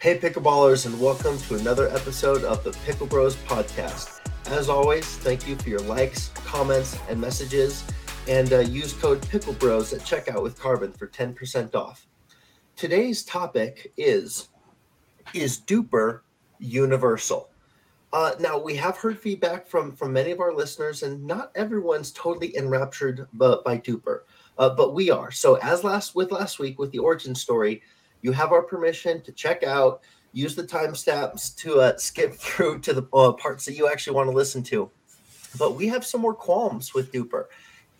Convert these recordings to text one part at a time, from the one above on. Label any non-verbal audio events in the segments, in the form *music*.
Hey, Pickleballers, and welcome to another episode of the Pickle Bros podcast. As always, thank you for your likes, comments, and messages. And uh, use code Pickle Bros at checkout with Carbon for 10% off. Today's topic is Is DUPR universal? Uh, now we have heard feedback from from many of our listeners, and not everyone's totally enraptured by, by DUPR, uh, but we are. So as last with last week with the origin story, you have our permission to check out, use the timestamps to uh, skip through to the uh, parts that you actually want to listen to. But we have some more qualms with DUPR,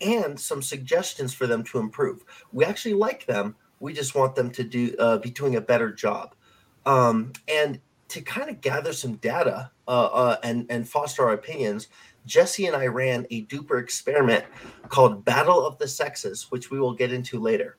and some suggestions for them to improve. We actually like them. We just want them to do uh, be doing a better job. Um, and to kind of gather some data uh, uh, and and foster our opinions, Jesse and I ran a DUPR experiment called Battle of the Sexes, which we will get into later.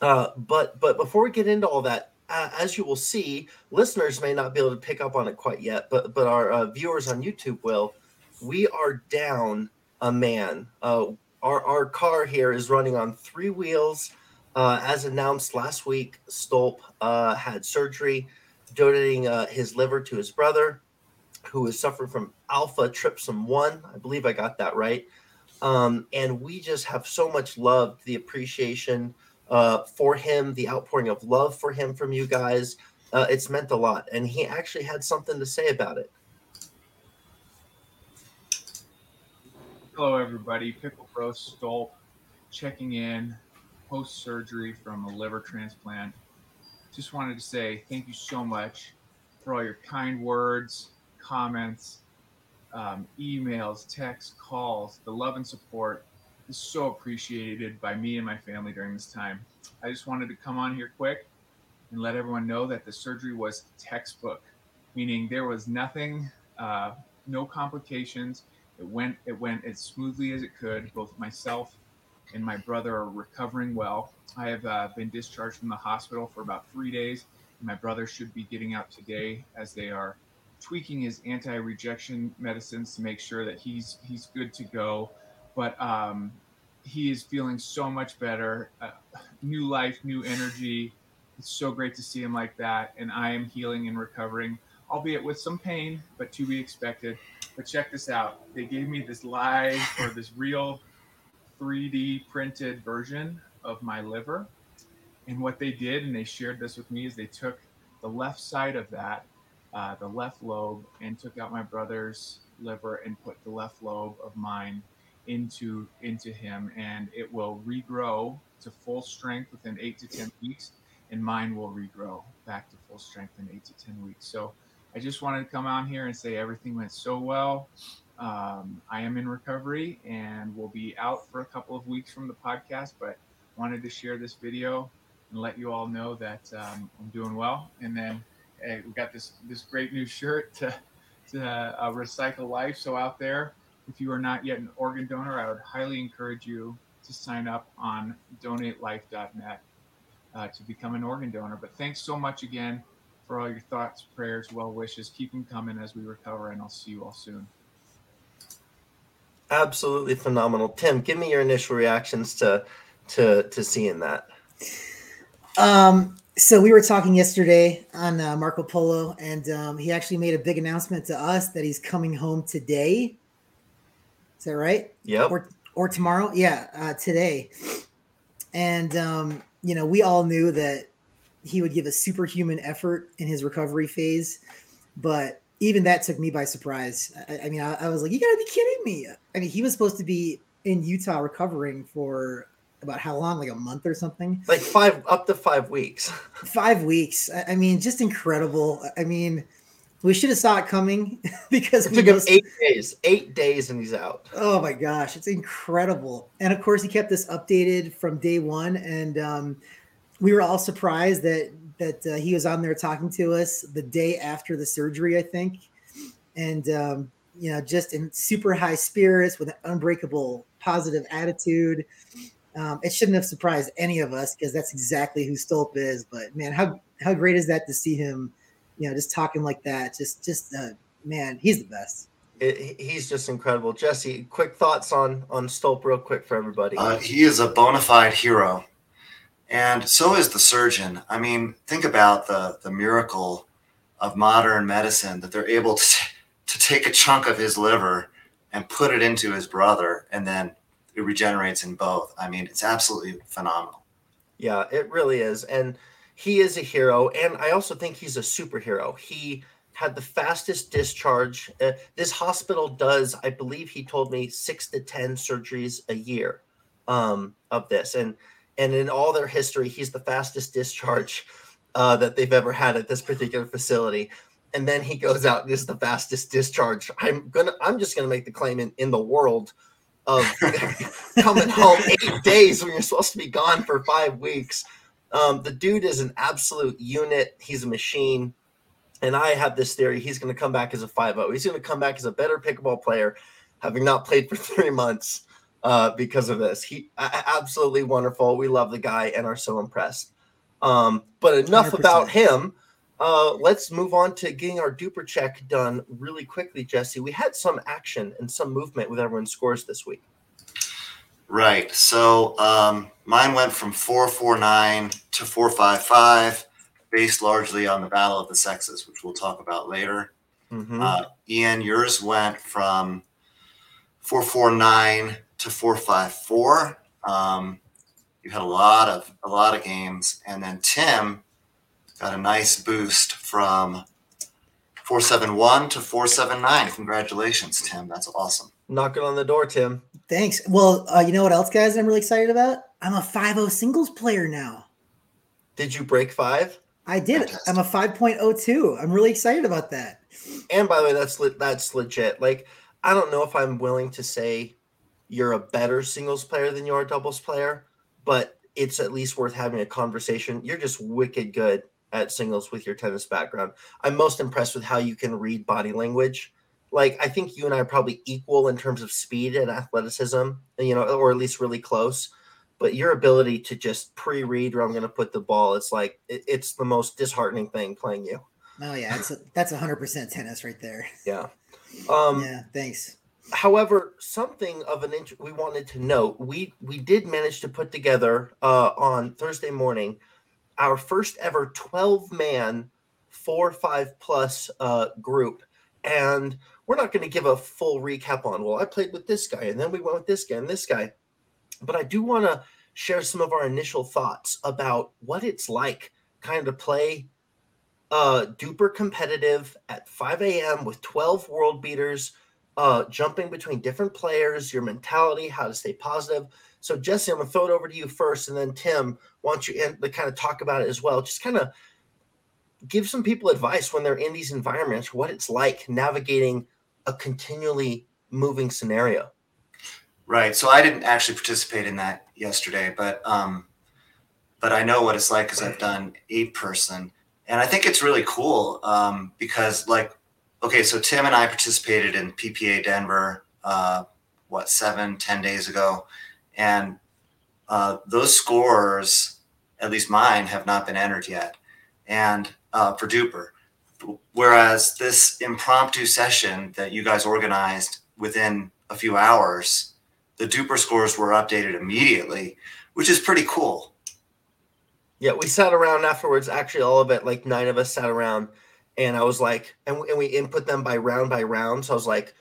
Uh, but but before we get into all that, uh, as you will see, listeners may not be able to pick up on it quite yet, but but our uh, viewers on YouTube will. We are down a man. Uh, our our car here is running on three wheels. as announced last week, Stolp had surgery donating uh, his liver to his brother, who is suffering from alpha trypsin 1. I believe I got that right. Um, and we just have so much love, the appreciation uh, for him, the outpouring of love for him from you guys. Uh, it's meant a lot. And he actually had something to say about it. Hello, everybody. Pickle Bro Stolp checking in post surgery from a liver transplant just wanted to say thank you so much for all your kind words, comments, um, emails, texts, calls. The love and support is so appreciated by me and my family during this time. I just wanted to come on here quick and let everyone know that the surgery was textbook, meaning there was nothing, uh, no complications. It went it went as smoothly as it could. Both myself and my brother are recovering well. I have uh, been discharged from the hospital for about three days. My brother should be getting out today as they are tweaking his anti-rejection medicines to make sure that he's he's good to go. But um, he is feeling so much better, uh, new life, new energy. It's so great to see him like that, and I am healing and recovering, albeit with some pain, but to be expected. But check this out: they gave me this live or this real 3D printed version of my liver. And what they did, and they shared this with me, is they took the left side of that, uh, the left lobe, and took out my brother's liver and put the left lobe of mine into into him, and it will regrow to full strength within eight to ten weeks, and mine will regrow back to full strength in eight to ten weeks. So I just wanted to come out here and say everything went so well. Um, I am in recovery and will be out for a couple of weeks from the podcast, but wanted to share this video and let you all know that um, I'm doing well. And then hey, we got this this great new shirt to to uh, recycle life. So out there, if you are not yet an organ donor, I would highly encourage you to sign up on donatelife.net uh, to become an organ donor. But thanks so much again for all your thoughts, prayers, well wishes. Keep them coming as we recover, and I'll see you all soon. Absolutely phenomenal, Tim. Give me your initial reactions to to to seeing that. Um. So we were talking yesterday on uh, Marco Polo, and um, he actually made a big announcement to us that he's coming home today. Is that right? Yeah. Or or tomorrow? Yeah, uh, today. And um, you know, we all knew that he would give a superhuman effort in his recovery phase, but even that took me by surprise. I, I mean, I, I, was like, "You gotta be kidding me!" I mean, he was supposed to be in Utah recovering for about how long? Like a month or something? Like five, up to five weeks. *laughs* five weeks. I, I, mean, just incredible. I mean, we should have saw it coming *laughs* because it took him eight days. Eight days, and he's out. Oh my gosh, it's incredible! And of course, he kept us updated from day one, and um, we were all surprised that that uh, he was on there talking to us the day after the surgery, I think, and um, you know, just in super high spirits with an unbreakable positive attitude. Um, it shouldn't have surprised any of us because that's exactly who Stolp is. But man, how how great is that to see him, you know, just talking like that? Just just uh, man, he's the best. It, he's just incredible. Jesse, quick thoughts on on Stolp, real quick for everybody. Uh, he is a bona fide hero and so is the surgeon. I mean, think about the the miracle of modern medicine that they're able to to take a chunk of his liver and put it into his brother, and then it regenerates in both. I mean, it's absolutely phenomenal. Yeah, it really is, and he is a hero, and I also think he's a superhero. He had the fastest discharge. Uh, this hospital does, I believe, he told me six to ten surgeries a year um, of this, and and in all their history, he's the fastest discharge *laughs* uh, that they've ever had at this particular facility. And then he goes out and is the fastest discharge. I'm gonna, I'm just gonna make the claim in, in the world of *laughs* *laughs* coming home eight days when you're supposed to be gone for five weeks. Um, the dude is an absolute unit. He's a machine. And I have this theory he's going to come back as a 5 0. He's going to come back as a better pickleball player, having not played for *laughs* three months uh, because of this. He absolutely wonderful. We love the guy and are so impressed. Um, but enough 100%. about him. Uh, let's move on to getting our DUPR check done really quickly, Jesse. We had some action and some movement with everyone's scores this week. Right. So um, mine went from 449 to 455, based largely on the Battle of the Sexes, which we'll talk about later. Mm-hmm. Uh, Eoin, yours went from 449 to 454. Um, you had a lot of a lot of games, and then Tim got a nice boost from 471 to 479. Congratulations, Tim. That's awesome. Knocking on the door, Tim. Thanks. Well, uh, you know what else, guys? I'm really excited about. I'm a 5-0 singles player now. Did you break five? I did. Fantastic. I'm a 5.02. I'm really excited about that. And by the way, that's le- that's legit. Like, I don't know if I'm willing to say you're a better singles player than you are a doubles player, but it's at least worth having a conversation. You're just wicked good at singles with your tennis background. I'm most impressed with how you can read body language. Like I think you and I are probably equal in terms of speed and athleticism, you know, or at least really close. But your ability to just pre-read where I'm going to put the ball, it's like it, it's the most disheartening thing playing you. Oh yeah, it's a, that's 100% tennis right there. Yeah. Um, yeah. Thanks however, something of an int- we wanted to note we we did manage to put together uh, on Thursday morning our first ever twelve man four five plus uh, group, and we're not going to give a full recap on. Well, I played with this guy, and then we went with this guy and this guy, but I do want to share some of our initial thoughts about what it's like, kind of play uh, DUPR competitive at 5 a.m. with 12 world beaters uh, jumping between different players, your mentality, how to stay positive. So, Jesse, I'm going to throw it over to you first, and then Tim, why don't you end, to kind of talk about it as well? Just kind of give some people advice when they're in these environments, what it's like navigating a continually moving scenario. Right. So I didn't actually participate in that yesterday, but um, but I know what it's like because I've done eight person, and I think it's really cool um, because like okay, so Tim and I participated in PPA Denver, uh, what, seven, ten days ago. And uh, those scores, at least mine, have not been entered yet. And uh, for DUPR. Whereas this impromptu session that you guys organized within a few hours, the DUPR scores were updated immediately, which is pretty cool. Yeah, we sat around afterwards. Actually, all of it, like nine of us sat around and I was like, and, and we input them by round by round. So I was like,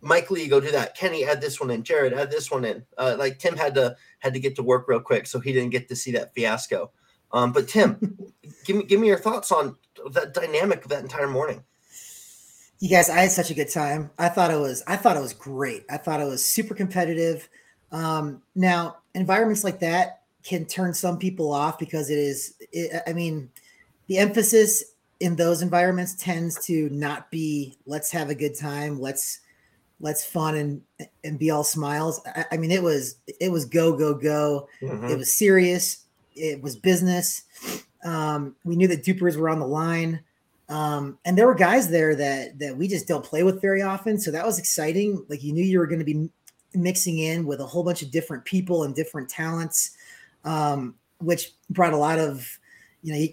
Mike Lee, go do that. Kenny, add this one in. Jared, add this one in. Uh, like Tim had to had to get to work real quick, so he didn't get to see that fiasco. Um, but Tim, give me give me your thoughts on that dynamic of that entire morning. You guys, I had such a good time. I thought it was I thought it was great. I thought it was super competitive. Um, now, environments like that can turn some people off because it is. It, I mean, the emphasis in those environments tends to not be let's have a good time let's let's fun and and be all smiles i, I mean it was it was go go go mm-hmm. it was serious it was business um, we knew that DUPRs were on the line um, and there were guys there that that we just don't play with very often so that was exciting like you knew you were going to be mixing in with a whole bunch of different people and different talents um, which brought a lot of you know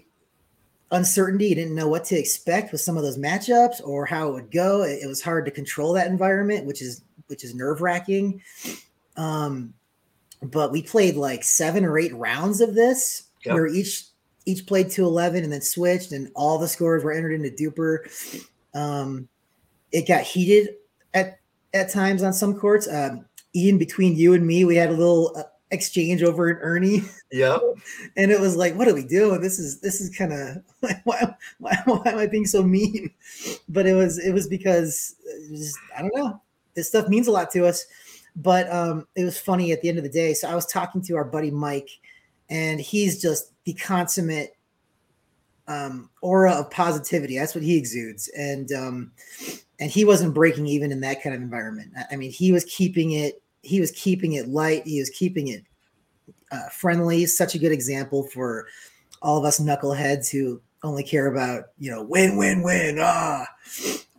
uncertainty. You didn't know what to expect with some of those matchups or how it would go. It, it was hard to control that environment, which is which is nerve wracking. Um, but we played like seven or eight rounds of this, Yep. We were each each played to 11 and then switched, and all the scores were entered into DUPR. Um, it got heated at at times on some courts. Um, Eoin, between you and me, we had a little uh, exchange over an Ernie. Yeah. *laughs* and it was like, what are we doing? This is this is kind of *laughs* why, why, why am I being so mean? But it was it was because it was just, I don't know. This stuff means a lot to us. But um, it was funny at the end of the day. So I was talking to our buddy Mike, and he's just the consummate um, aura of positivity. That's what he exudes, and um, and he wasn't breaking even in that kind of environment. I mean, he was keeping it. He was keeping it light. He was keeping it uh, friendly. Such a good example for all of us knuckleheads who only care about you know win, win, win. Ah,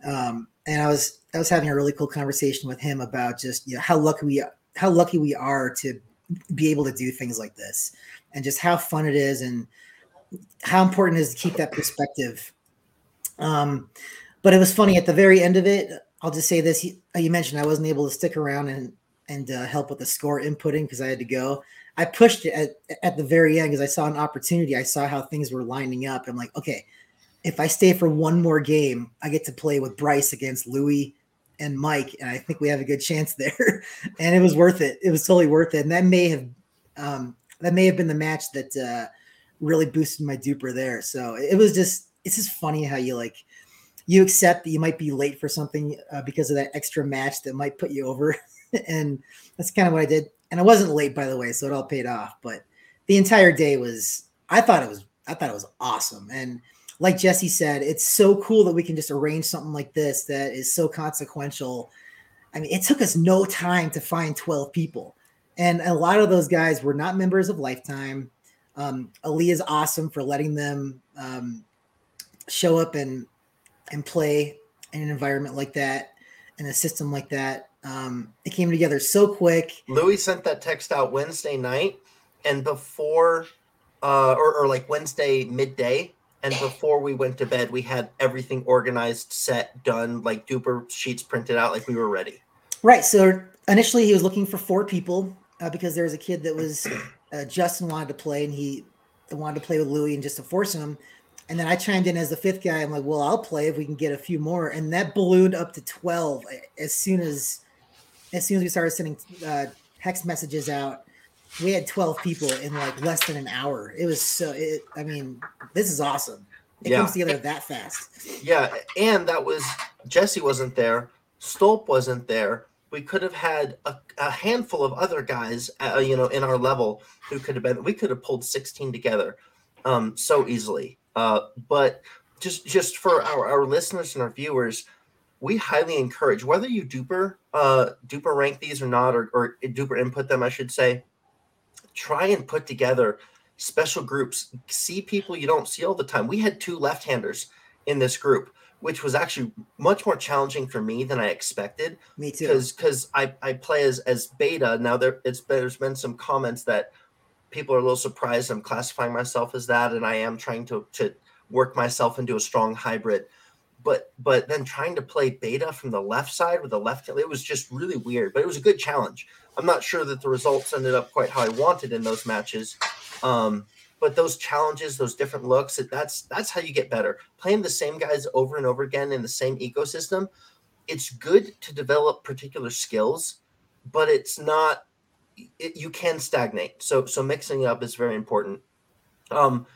um, and I was I was having a really cool conversation with him about just you know how lucky we how lucky we are to be able to do things like this, and just how fun it is, and how important it is to keep that perspective. Um, but it was funny at the very end of it. I'll just say this: you, you mentioned I wasn't able to stick around and and uh, help with the score inputting because I had to go. I pushed it at, at the very end because I saw an opportunity. I saw how things were lining up. I'm like, okay, if I stay for one more game, I get to play with Bryce against Louis and Mike, and I think we have a good chance *laughs* there. and it was worth it. It was totally worth it. And that may have um, that may have been the match that uh, really boosted my DUPR there. So it was just it's just funny how you like you accept that you might be late for something uh, because of that extra match that might put you over, *laughs* and that's kind of what I did. And I wasn't late, by the way, so it all paid off. But the entire day was I thought it was I thought it was awesome and like Jesse said, it's so cool that we can just arrange something like this that is so consequential. I mean, it took us no time to find 12 people. And a lot of those guys were not members of Lifetime. Um, Ali is awesome for letting them um, show up and and play in an environment like that, in a system like that. Um, it came together so quick. Louis sent that text out Wednesday night, and before, uh, or, or like Wednesday midday, and before we went to bed, we had everything organized, set, done, like DUPR sheets printed out, like we were ready. Right. So initially, he was looking for four people uh, because there was a kid that was *clears throat* uh, Justin wanted to play, and he wanted to play with Louis and just to force him. And then I chimed in as the fifth guy. I'm like, well, I'll play if we can get a few more. And that ballooned up to 12 as soon as as soon as we started sending uh, text messages out we had 12 people in like less than an hour. It was so it I mean, this is awesome. It yeah. comes together that fast. Yeah, and that was Jesse wasn't there, Stolp wasn't there. We could have had a, a handful of other guys, uh, you know, in our level who could have been. We could have pulled 16 together, um, so easily. Uh, but just just for our, our listeners and our viewers, we highly encourage whether you DUPR uh, DUPR rank these or not, or, or DUPR input them, I should say try and put together special groups. See people you don't see all the time. We had two left-handers in this group, which was actually much more challenging for me than I expected. Me too. Because because I, I play as as beta now. There it's there's been some comments that people are a little surprised I'm classifying myself as that, and I am trying to to work myself into a strong hybrid. But but then trying to play beta from the left side with the left, it was just really weird. But it was a good challenge. I'm not sure that the results ended up quite how I wanted in those matches. Um, but those challenges, those different looks, that's that's how you get better. Playing the same guys over and over again in the same ecosystem, it's good to develop particular skills, but it's not. It, you can stagnate. So so mixing up is very important. Um,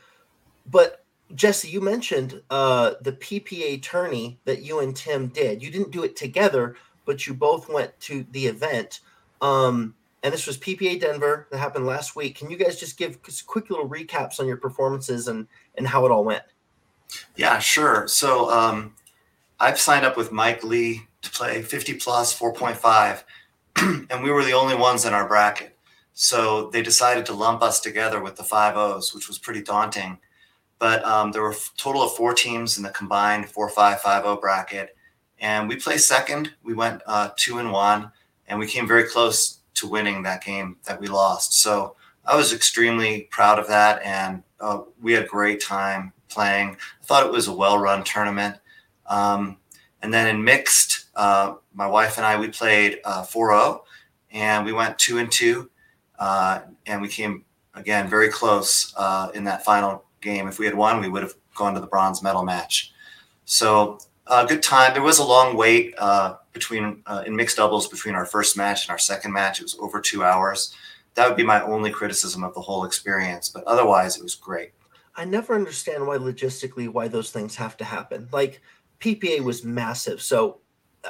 but Jesse, you mentioned uh, the PPA tourney that you and Tim did. You didn't do it together, but you both went to the event. Um, and this was PPA Denver that happened last week. Can you guys just give quick little recaps on your performances and and how it all went? Yeah, sure. So um, I've signed up with Mike Lee to play 50 plus 4.5, *clears throat* and we were the only ones in our bracket. So they decided to lump us together with the five O's, which was pretty daunting. But um, there were a total of four teams in the combined 4 5 5 0 bracket. And we placed second. We went uh, two and one and we came very close to winning that game that we lost. So I was extremely proud of that, and uh, we had a great time playing. I thought it was a well-run tournament. Um, and then in mixed, uh, my wife and I we played uh, 4-0, and we went two and two, uh, and we came again, very close uh, in that final game. If we had won, we would have gone to the bronze medal match. So uh, good time. There was a long wait uh, between uh, in mixed doubles between our first match and our second match. It was over two hours. That would be my only criticism of the whole experience. But otherwise, it was great. I never understand why logistically why those things have to happen. Like PPA was massive, so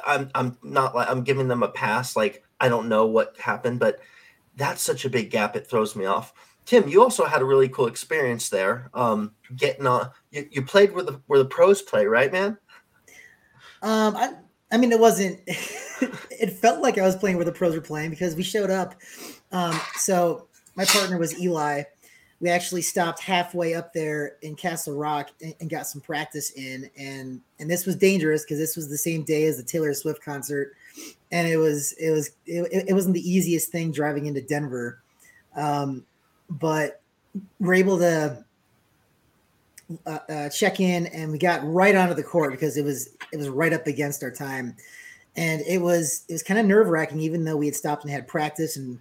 I'm I'm not like I'm giving them a pass. Like I don't know what happened, but that's such a big gap. It throws me off. Tim, you also had a really cool experience there. Um, getting on, you, you played where the where the pros play, right, man? Um, I I mean, it wasn't. *laughs* it felt like I was playing where the pros were playing because we showed up. Um, so my partner was Eli. We actually stopped halfway up there in Castle Rock and, and got some practice in, and and this was dangerous because this was the same day as the Taylor Swift concert, and it was it was it, it wasn't the easiest thing driving into Denver, um, but we're able to uh, uh, check in and we got right onto the court because it was it was right up against our time and it was it was kind of nerve wracking even though we had stopped and had practice and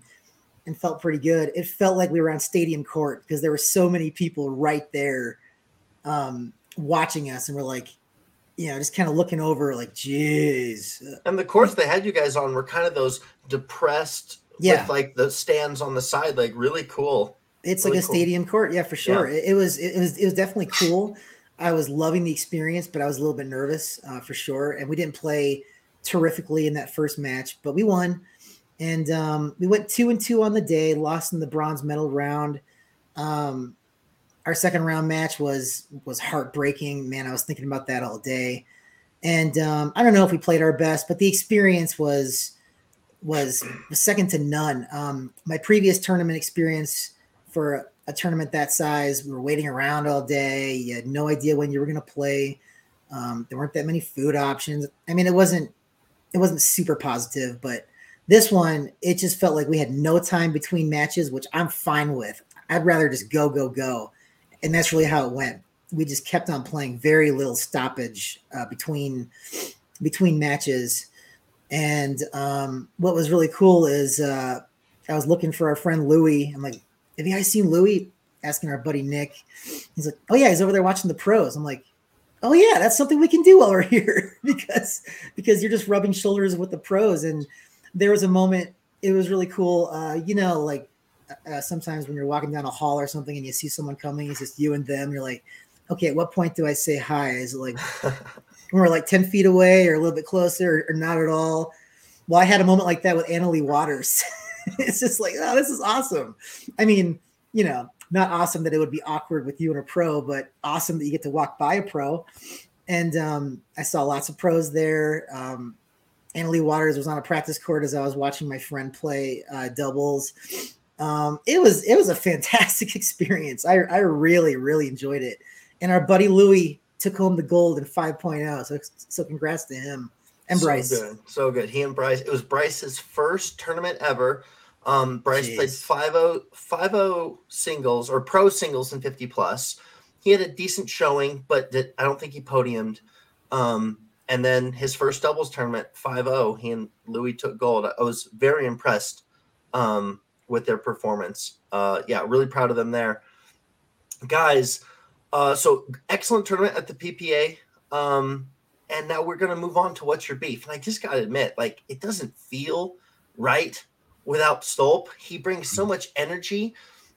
and felt pretty good it felt like we were on stadium court because there were so many people right there um watching us and we're like you know just kind of looking over like jeez And the courts they had you guys on were kind of those depressed, Yeah. with like the stands on the side, like really cool. It's Really like a cool. stadium court, yeah, for sure. It, it was it was it was definitely cool. I was loving the experience, but I was a little bit nervous uh, for sure. And we didn't play terrifically in that first match, but we won. And um, we went two and two on the day, lost in the bronze medal round. Um, our second round match was was heartbreaking. Man, I was thinking about that all day. And um, I don't know if we played our best, but the experience was was, was second to none. Um, my previous tournament experience for a, tournament that size, we were waiting around all day. You had no idea when you were going to play. Um, there weren't that many food options. I mean, it wasn't it wasn't super positive, but this one it just felt like we had no time between matches, which I'm fine with. I'd rather just go go go, and that's really how it went. We just kept on playing, very little stoppage uh, between between matches. And um, what was really cool is uh, I was looking for our friend Louie. I'm like, have you guys seen Louis? Asking our buddy Nick. He's like, oh yeah, he's over there watching the pros. I'm like, oh yeah, that's something we can do while we're *laughs* here because because you're just rubbing shoulders with the pros. And there was a moment. It was really cool. Uh, you know, like uh, sometimes when you're walking down a hall or something and you see someone coming, it's just you and them. You're like, okay, at what point do I say hi? Is it like *laughs* when we're like 10 feet away or a little bit closer or, or not at all? Well, I had a moment like that with Anna Leigh Waters. *laughs* *laughs* it's just like, oh, this is awesome. I mean, you know, not awesome that it would be awkward with you and a pro, but awesome that you get to walk by a pro. And um, I saw lots of pros there. Um, Anna Leigh Waters was on a practice court as I was watching my friend play uh, doubles. Um, it was it was a fantastic *laughs* experience. I, I really really enjoyed it. And our buddy Louie took home the gold in 5.0. So so congrats to him and Bryce. So good. So good. He and Bryce. It was Bryce's first tournament ever. Um, Bryce Jeez. played 5-0, 5-0 singles or pro singles in 50 plus. He had a decent showing, but did, I don't think he podiumed. Um, and then his first doubles tournament, 5-0, he and Louis took gold. I was very impressed um, with their performance. Uh, yeah, really proud of them there. Guys, uh, so excellent tournament at the PPA. Um, and now we're going to move on to what's your beef. And I just got to admit, like, it doesn't feel right without Stolp. He brings so much energy.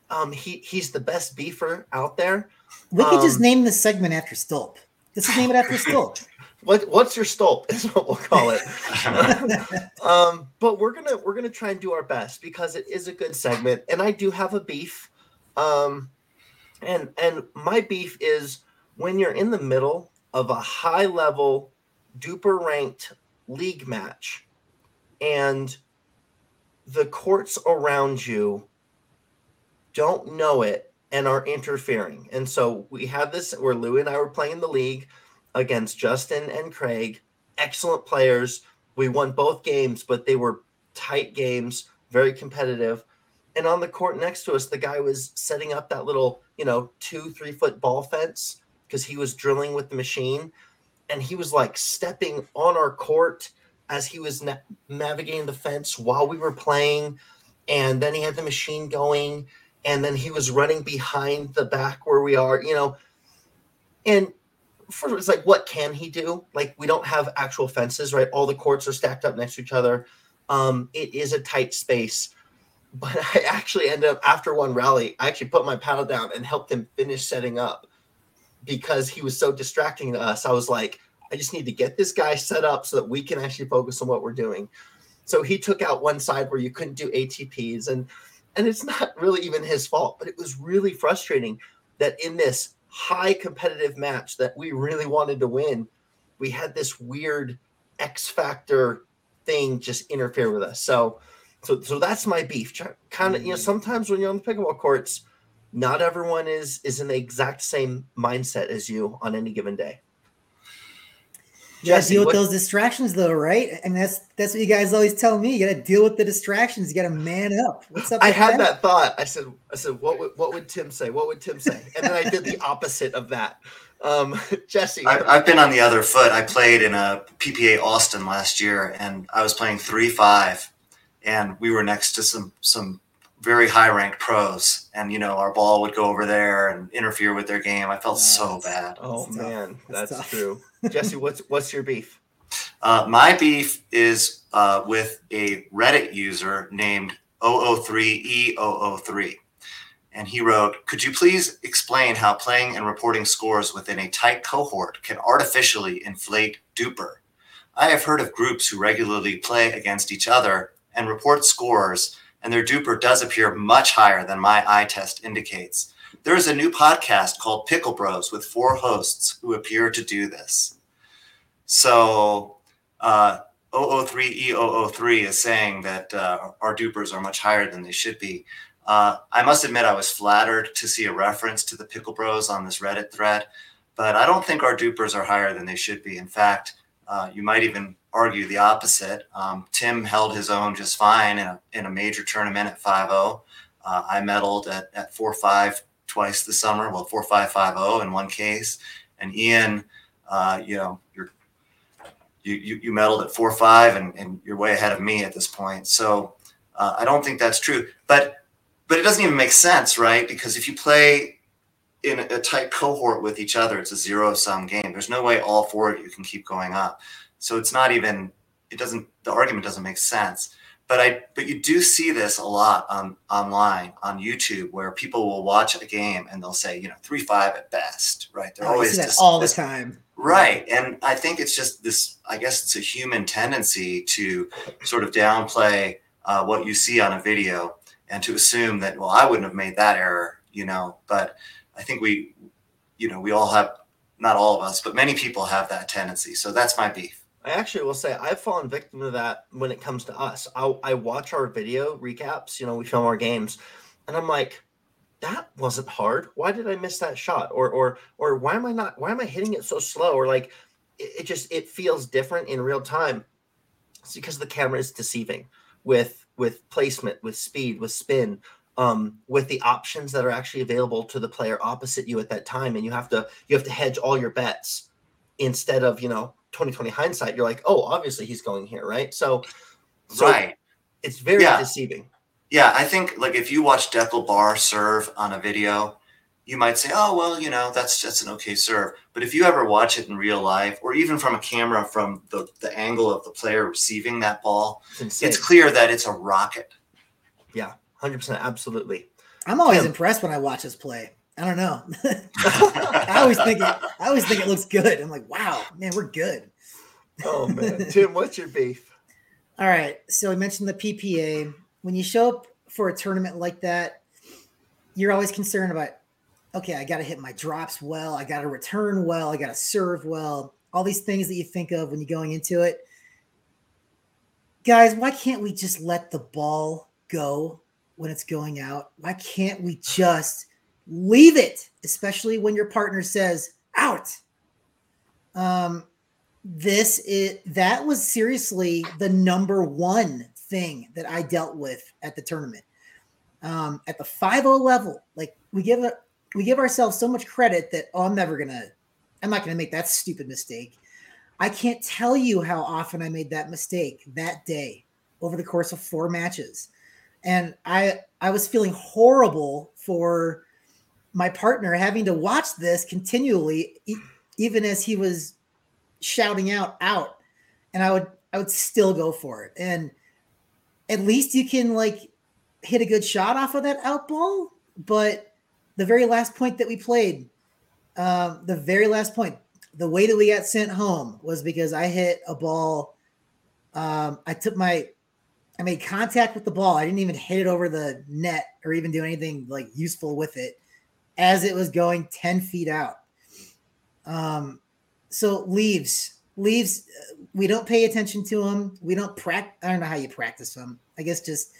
Um, he he's the best beefer out there. We could just Um, name this segment after Stolp. Let's just name it after *laughs* Stolp. What what's your Stolp is what we'll call it. *laughs* um, but we're gonna we're gonna try and do our best because it is a good segment, and I do have a beef. Um, and and my beef is when you're in the middle of a high level, DUPR ranked league match, and the courts around you don't know it and are interfering. And so we had this where Lou and I were playing the league against Justin and Craig, excellent players. We won both games, but they were tight games, very competitive. And on the court next to us, the guy was setting up that little, you know, two, three foot ball fence because he was drilling with the machine. And he was like stepping on our court as he was na- navigating the fence while we were playing. And then he had the machine going. and then he was running behind the back where we are, you know. And first it's like, what can he do? Like, we don't have actual fences, right? All the courts are stacked up next to each other. Um, it is a tight space. But *laughs* I actually ended up after one rally, I actually put my paddle down and helped him finish setting up because he was so distracting to us. I was like, I just need to get this guy set up so that we can actually focus on what we're doing. So he took out one side where you couldn't do ATPs and and it's *laughs* not really even his fault, but it was really frustrating that in this high competitive match that we really wanted to win, we had this weird X factor thing just interfere with us. So so so that's my beef. Kind of, you know, mm. sometimes when you're on the pickleball courts, not everyone is is in the exact same mindset as you on any given day. You gotta deal with what, those distractions though, right? And that's that's what you guys always tell me. You gotta deal with the distractions. You gotta man up. What's up? I had that? that thought. I said, I said, what would what would Tim say? What would Tim say? And then I did the opposite of that. Um, *laughs* Jesse, I've, I've, been on the other foot. I played in a PPA Austin last year, and I was playing three five, and we were next to some some very high ranked pros, and you know our ball would go over there and interfere with their game. I felt so bad. Oh that's man, that's, that's true. Jesse, what's what's your beef? Uh, my beef is uh, with a Reddit user named 003E003. And he wrote, Could you please explain how playing and reporting scores within a tight cohort can artificially inflate DUPR? I have heard of groups who regularly play against each other and report scores, and their DUPR does appear much higher than my eye test indicates. There is a new podcast called Pickle Bros with four hosts who appear to do this. So, uh, 003E003 is saying that uh, our DUPRs are much higher than they should be. Uh, I must admit, I was flattered to see a reference to the Pickle Bros on this Reddit thread, but I don't think our DUPRs are higher than they should be. In fact, uh, you might even argue the opposite. Um, Tim held his own just fine in a, in a major tournament at 5 0. Uh, I medaled at, at 4 5 twice this summer. Well, four five five zero oh in one case, and Eoin, uh, you know, you're you, you you medaled at four five, and, and you're way ahead of me at this point. So uh, I don't think that's true, but but it doesn't even make sense, right? Because if you play in a tight cohort with each other, it's a zero sum game. There's no way all four of you can keep going up. So it's not even. It doesn't. The argument doesn't make sense but I but you do see this a lot on online on YouTube where people will watch a game and they'll say you know three five at best right? They're oh, always just, all the time. Right and I think it's just this I guess it's a human tendency to sort of downplay uh, what you see on a video and to assume that well I wouldn't have made that error you know? But I think we you know we all have not all of us but many people have that tendency. So that's my beef I actually will say I've fallen victim to that when it comes to us. I, I watch our video recaps, you know, we film our games, and I'm like, that wasn't hard. Why did I miss that shot? Or or or why am I not? Why am I hitting it so slow? Or like, it, it just it feels different in real time. It's because the camera is deceiving with with placement, with speed, with spin, um, with the options that are actually available to the player opposite you at that time, and you have to you have to hedge all your bets instead of you know 2020 hindsight, you're like, oh, obviously he's going here, right? So, so right, it's very yeah. deceiving. Yeah, I think like if you watch Dekel Bar serve on a video, you might say, oh well, you know that's that's an okay serve. But if you ever watch it in real life, or even from a camera from the the angle of the player receiving that ball, it's, it's clear that it's a rocket. Yeah, hundred percent, absolutely. I'm always Tim. impressed when I watch his play. I don't know. *laughs* I always think it. I always think it looks good. I'm like, wow, man, we're good. Oh man, Tim, what's your beef? All right, so I mentioned the PPA. When you show up for a tournament like that, you're always concerned about. Okay, I got to hit my drops well. I got to return well. I got to serve well. All these things that you think of when you're going into it. Guys, why can't we just let the ball go when it's going out? Why can't we just leave it, especially when your partner says out. Um, this is that was seriously the number one thing that I dealt with at the tournament. Um, at the 5-0 level, like we give a we give ourselves so much credit that oh, I'm never gonna, I'm not gonna make that stupid mistake. I can't tell you how often I made that mistake that day over the course of four matches. and I I was feeling horrible for my partner having to watch this continually, even as he was shouting out out, and I would I would still go for it, and at least you can like hit a good shot off of that out ball, but the very last point that we played, um, the very last point, the way that we got sent home was because I hit a ball. Um, I took my, I made contact with the ball. I didn't even hit it over the net or even do anything like useful with it as it was going 10 feet out. Um, so leaves, leaves, we don't pay attention to them. We don't practice. I don't know how you practice them. I guess just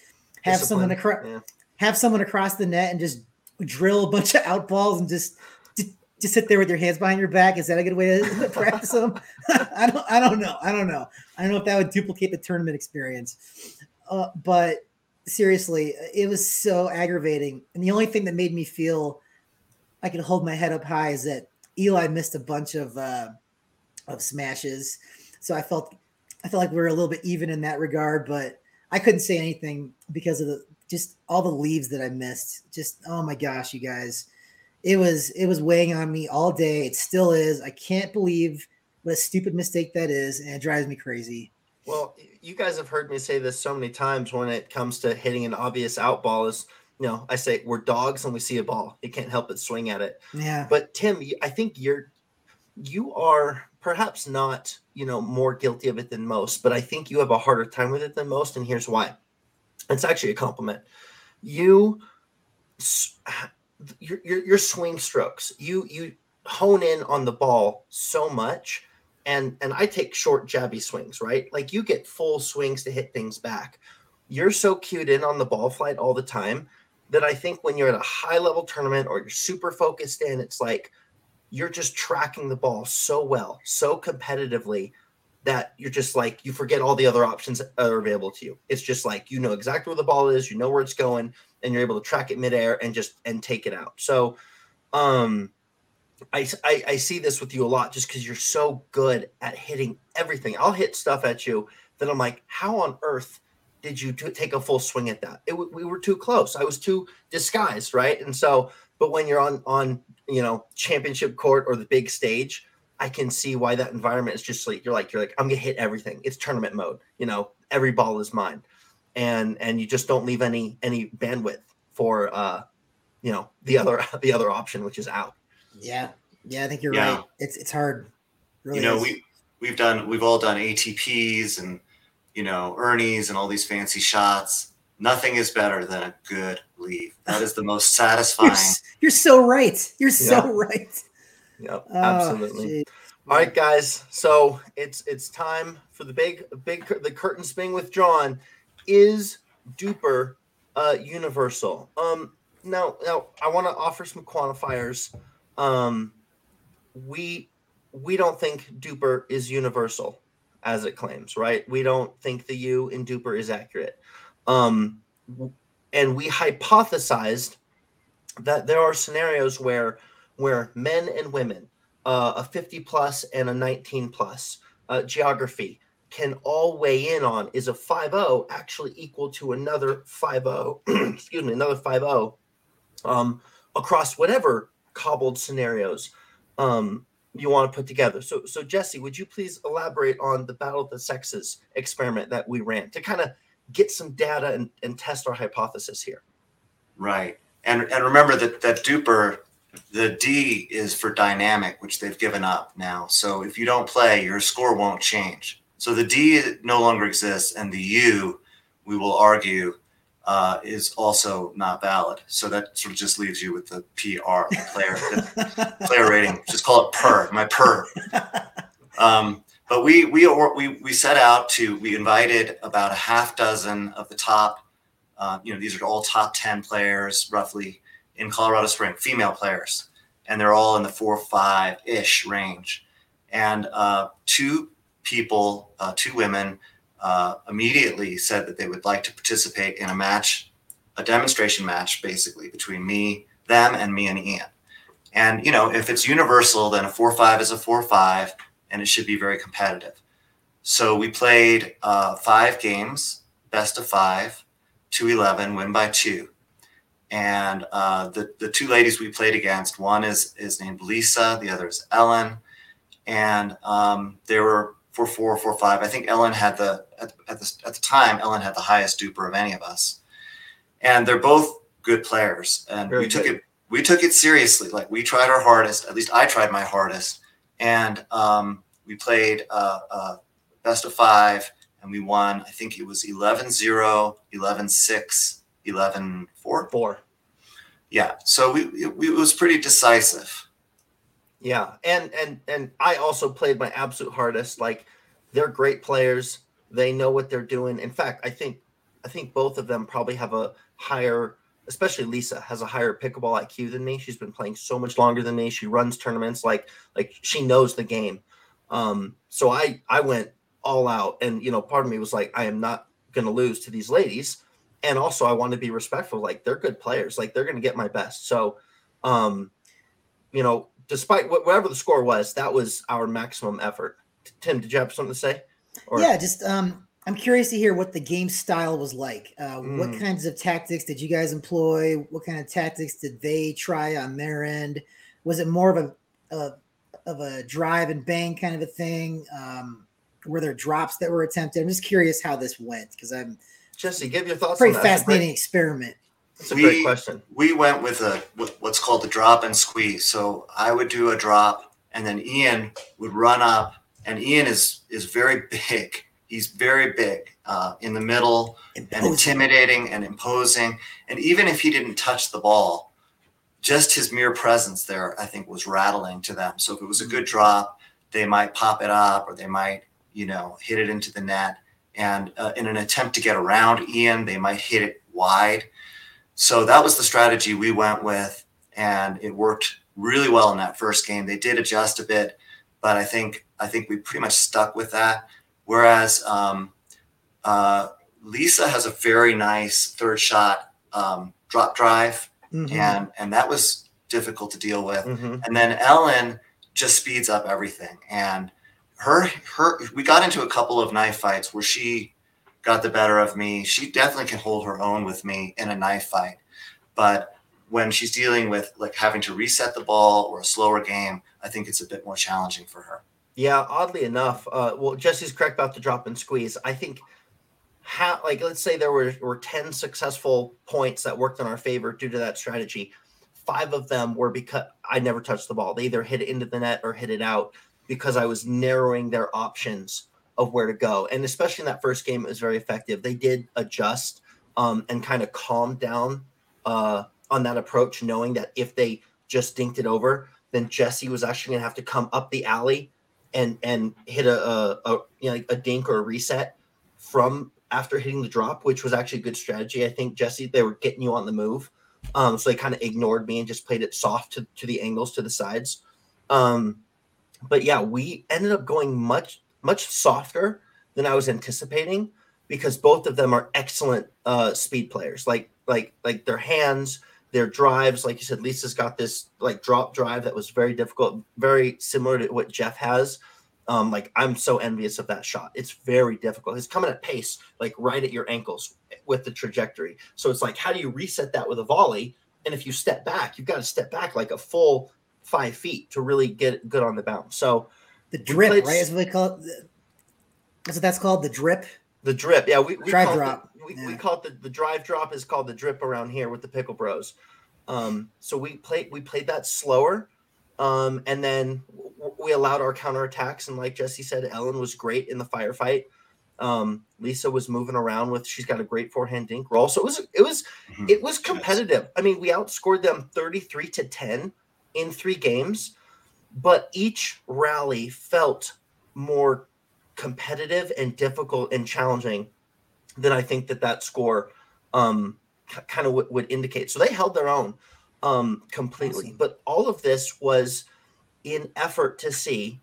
have Discipline, someone across, yeah. have someone across the net and just drill a bunch of out balls and just just, just sit there with your hands behind your back. Is that a good way to *laughs* practice them? *laughs* I don't I don't know. I don't know. I don't know if that would duplicate the tournament experience. Uh, but seriously, it was so aggravating. And the only thing that made me feel I could hold my head up high is that Eli missed a bunch of uh, of smashes. So I felt I felt like we were a little bit even in that regard, but I couldn't say anything because of the just all the leaves that I missed. Just oh my gosh, you guys. It was it was weighing on me all day. It still is. I can't believe what a stupid mistake that is, and it drives me crazy. Well, you guys have heard me say this so many times when it comes to hitting an obvious out ball is, you know, I say we're dogs and we see a ball. It can't help but swing at it. Yeah. But Tim, I think you're you are perhaps not, you know, more guilty of it than most, but I think you have a harder time with it than most and here's why. It's actually a compliment. You *sighs* your your, your swing strokes. You you hone in on the ball so much and and I take short jabby swings, right? Like you get full swings to hit things back. You're so cued in on the ball flight all the time that I think when you're at a high level tournament or you're super focused in, it's like you're just tracking the ball so well, so competitively that you're just like you forget all the other options that are available to you. It's just like you know exactly where the ball is, you know where it's going, and you're able to track it midair and just and take it out. So um I, I, I see this with you a lot just because you're so good at hitting everything. I'll hit stuff at you that I'm like, how on earth did you do, take a full swing at that? It, we were too close. I was too disguised, right? And so, but when you're on on you know championship court or the big stage, I can see why that environment is just like you're like you're like I'm gonna hit everything. It's tournament mode. You know, every ball is mine, and and you just don't leave any any bandwidth for uh you know the other *laughs* the other option, which is out. Yeah. Yeah, I think you're Yeah. right. It's it's hard. Really you know, is. we we've done we've all done ATPs and you know Ernie's and all these fancy shots. Nothing is better than a good leave. That is the most *laughs* you're, satisfying. you're so right. You're so right. Yep, Oh, absolutely. gee. All right, guys. So it's it's time for the big big the curtains being withdrawn. Is DUPR uh, universal? Um, now now I want to offer some quantifiers. Um, we we don't think DUPR is universal as it claims, right? We don't think the U in DUPR is accurate. Um, and we hypothesized that there are scenarios where where men and women uh, a 50 plus and a 19 plus uh, geography can all weigh in on is a 5-0 actually equal to another 5-0 *clears throat* excuse me another 5-0 um, across whatever cobbled scenarios um, you want to put together so so jesse would you please elaborate on the battle of the sexes experiment that we ran to kind of get some data and, and test our hypothesis here Right. And and remember that that DUPR, the D is for dynamic, which they've given up now. So if you don't play, your score won't change. So the D no longer exists, and the U, we will argue, uh, is also not valid. So that sort of just leaves you with the PR, the player, the *laughs* player rating. Just call it per, my per. Um, but we we we we set out to we invited about a half dozen of the top uh, you know, these are all top 10 players roughly in Colorado Spring, female players, and they're all in the four, five ish range. And uh, two people, uh, two women, uh, immediately said that they would like to participate in a match, a demonstration match, basically between me, them, and me and Eoin. And you know, if it's universal, then a four-five is a four-five, and it should be very competitive. So we played uh, five games, best of five to 11, win by two. And uh, the, the two ladies we played against, one is, is named Lisa, the other is Ellen. And um, they were four, four, four, five. I think Ellen had the, at, at, the, at the time, Ellen had the highest DUPR of any of us. And they're both good players. And Very we took it, we took it seriously. Like we tried our hardest, at least I tried my hardest. And um, we played uh, uh, best of five and we won. I think it was 11 0, 11 6, 11 4. Four. Yeah. So we, it, it was pretty decisive. Yeah, and and and I also played my absolute hardest. Like they're great players. They know what they're doing. In fact, I think I think both of them probably have a higher, especially Lisa has a higher pickleball IQ than me. She's been playing so much longer than me. She runs tournaments like like she knows the game. Um, so I I went all out, and you know, part of me was like, I am not going to lose to these ladies, and also I want to be respectful. Like they're good players. Like they're going to get my best. So, um, you know, despite whatever the score was, that was our maximum effort. Tim, did you have something to say? Or- yeah, just um, I'm curious to hear what the game style was like. Uh, What Mm. kinds of tactics did you guys employ? What kind of tactics did they try on their end? Was it more of a, a of a drive and bang kind of a thing? Um, were there drops that were attempted? I'm just curious how this went because I'm Jesse, give your thoughts. pretty on that. That's a great- fascinating experiment. That's a great question. We went with a with what's called the drop and squeeze. So I would do a drop, and then Eoin would run up, and Eoin is is very big. He's very big uh, in the middle and intimidating and imposing. And even if he didn't touch the ball, just his mere presence there, I think, was rattling to them. So if it was a good drop, they might pop it up or they might, you know, hit it into the net. And uh, in an attempt to get around Eoin, they might hit it wide. So that was the strategy we went with, and it worked really well in that first game. They did adjust a bit, but I think I think we pretty much stuck with that. Whereas um, uh, Lisa has a very nice third shot um, drop drive, Mhm. and and that was difficult to deal with. hmm And then Ellen just speeds up everything. And her her we got into a couple of knife fights where she got the better of me. She definitely can hold her own with me in a knife fight. But when she's dealing with like having to reset the ball or a slower game, I think it's a bit more challenging for her. Yeah, oddly enough, uh, well, Jesse's correct about the drop and squeeze. I think, how like let's say there were were ten successful points that worked in our favor due to that strategy. Five of them were because I never touched the ball. They either hit it into the net or hit it out because I was narrowing their options of where to go. And especially in that first game, it was very effective. They did adjust um, and kind of calm down uh, on that approach, knowing that if they just dinked it over, then Jesse was actually going to have to come up the alley and and hit a, a, a you know a dink or a reset from after hitting the drop, which was actually a good strategy. I think Jesse they were getting you on the move, um, so they kind of ignored me and just played it soft to, to the angles to the sides. Um, but yeah, we ended up going much much softer than I was anticipating because both of them are excellent uh, speed players. Like like like their hands, their drives. Like you said, Lisa's got this like drop drive that was very difficult, very similar to what Jeff has. Um, like I'm so envious of that shot. It's very difficult. It's coming at pace, like right at your ankles with the trajectory. So it's like, how do you reset that with a volley? And if you step back, you've got to step back like a full five feet to really get good on the bounce. So The drip, right? Is what they call it. That's what that's called. The drip. The drip, yeah, we, we Drive call drop, It the, we, we call it the, the drive drop is called the drip around here with the pickle bros. Um, so we played we played that slower, um, and then w- we allowed our counterattacks. And like Jesse said, Ellen was great in the firefight. Um, Lisa was moving around with she's got a great forehand dink roll. So it was it was Mhm. it was competitive. I mean, we outscored them 33 to 10 in three games, but each rally felt more competitive and difficult and challenging than I think that that score um, kind of w- would indicate. So they held their own um, completely. Awesome. But all of this was in effort to see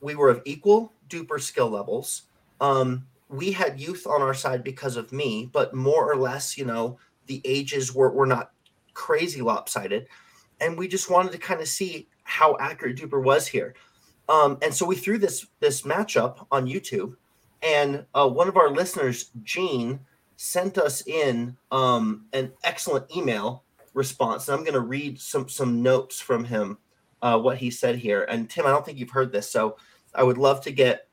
we were of equal DUPR skill levels. Um, we had youth on our side because of me, but more or less, you know, the ages were, were not crazy lopsided. And we just wanted to kind of see how accurate DUPR was here. Um, and so we threw this this matchup on YouTube, and uh, one of our listeners, Gene, sent us in um, an excellent email response. And I'm going to read some some notes from him, uh, what he said here. And Tim, I don't think you've heard this, so I would love to get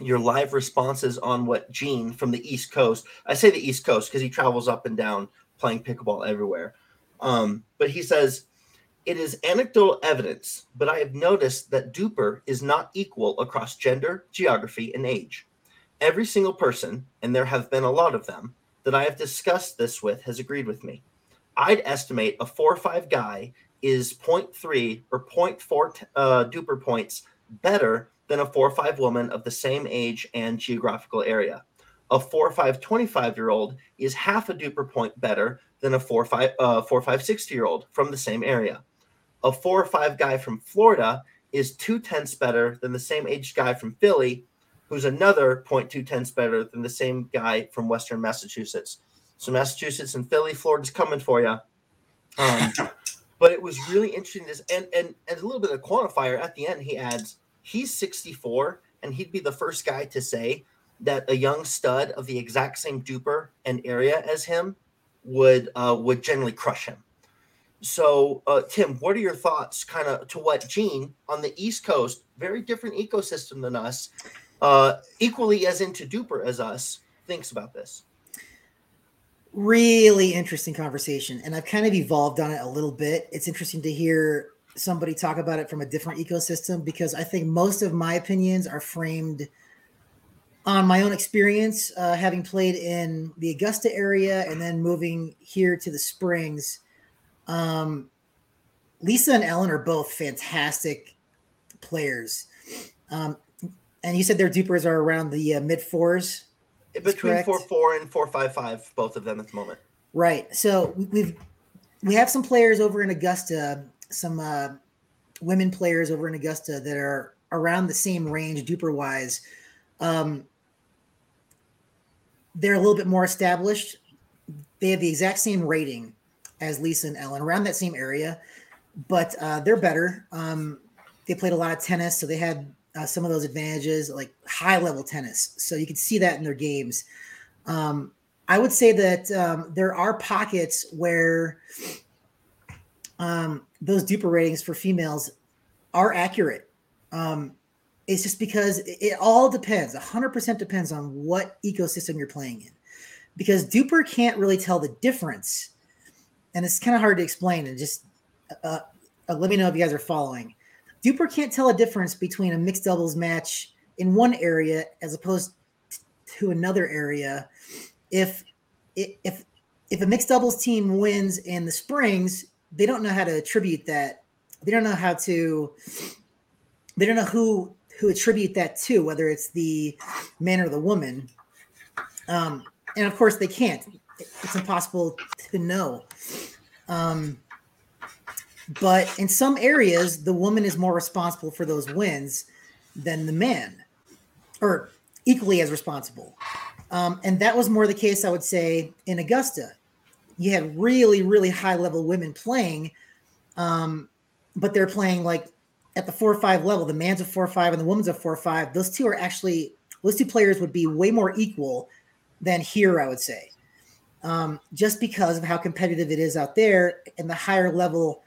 your live responses on what Gene from the East Coast. I say the East Coast because he travels up and down playing pickleball everywhere. Um, but he says it is anecdotal evidence, but I have noticed that DUPR is not equal across gender, geography, and age. Every single person, and there have been a lot of them, that I have discussed this with has agreed with me. I'd estimate a 4 or 5 guy is 0.3 or 0.4 uh, DUPR points better than a 4 or 5 woman of the same age and geographical area. A 4 or 5 25 year old is half a DUPR point better than a 4 or 5 uh, 4 or 5 60 year old from the same area a four or five guy from Florida is two tenths better than the same age guy from Philly, who's another 0.2 tenths better than the same guy from Western Massachusetts. So Massachusetts and Philly, Florida's coming for you. Um, *laughs* but it was really interesting. This and, and and a little bit of quantifier at the end. He adds he's 64, and he'd be the first guy to say that a young stud of the exact same DUPR and area as him would uh, would generally crush him. So, uh, Tim, what are your thoughts, kind of, to what Gene on the East Coast, very different ecosystem than us, uh, equally as into DUPR as us, thinks about this? Really interesting conversation, and I've kind of evolved on it a little bit. It's interesting to hear somebody talk about it from a different ecosystem because I think most of my opinions are framed on my own experience, uh, having played in the Augusta area and then moving here to the Springs um, Lisa and Ellen are both fantastic players. Um, and you said their DUPRs are around the uh, mid fours. Between four four and four five five, both of them at the moment. Right. So we've we have some players over in Augusta, some uh, women players over in Augusta that are around the same range DUPR wise. Um, they're a little bit more established. They have the exact same rating as Lisa and Ellen, around that same area, but uh, they're better. Um, they played a lot of tennis, so they had uh, some of those advantages, like high level tennis. So you can see that in their games. Um, I would say that um, there are pockets where um, those DUPR ratings for females are accurate. Um, it's just because it all depends, 100% depends on what ecosystem you're playing in. Because DUPR can't really tell the difference and it's kind of hard to explain. And just uh, uh, let me know if you guys are following. DUPR can't tell a difference between a mixed doubles match in one area as opposed to another area. If if if a mixed doubles team wins in the Springs, they don't know how to attribute that. They don't know how to. They don't know who who attribute that to, whether it's the man or the woman. Um, and of course, they can't it's impossible to know. Um, but in some areas, the woman is more responsible for those wins than the man, or equally as responsible. Um, and that was more the case, I would say, in Augusta. You had really, really high level women playing, um, but they're playing like at the four or five level. The man's a four or five and the woman's a four or five. Those two are actually, those two players would be way more equal than here, I would say um, just because of how competitive it is out there and the higher level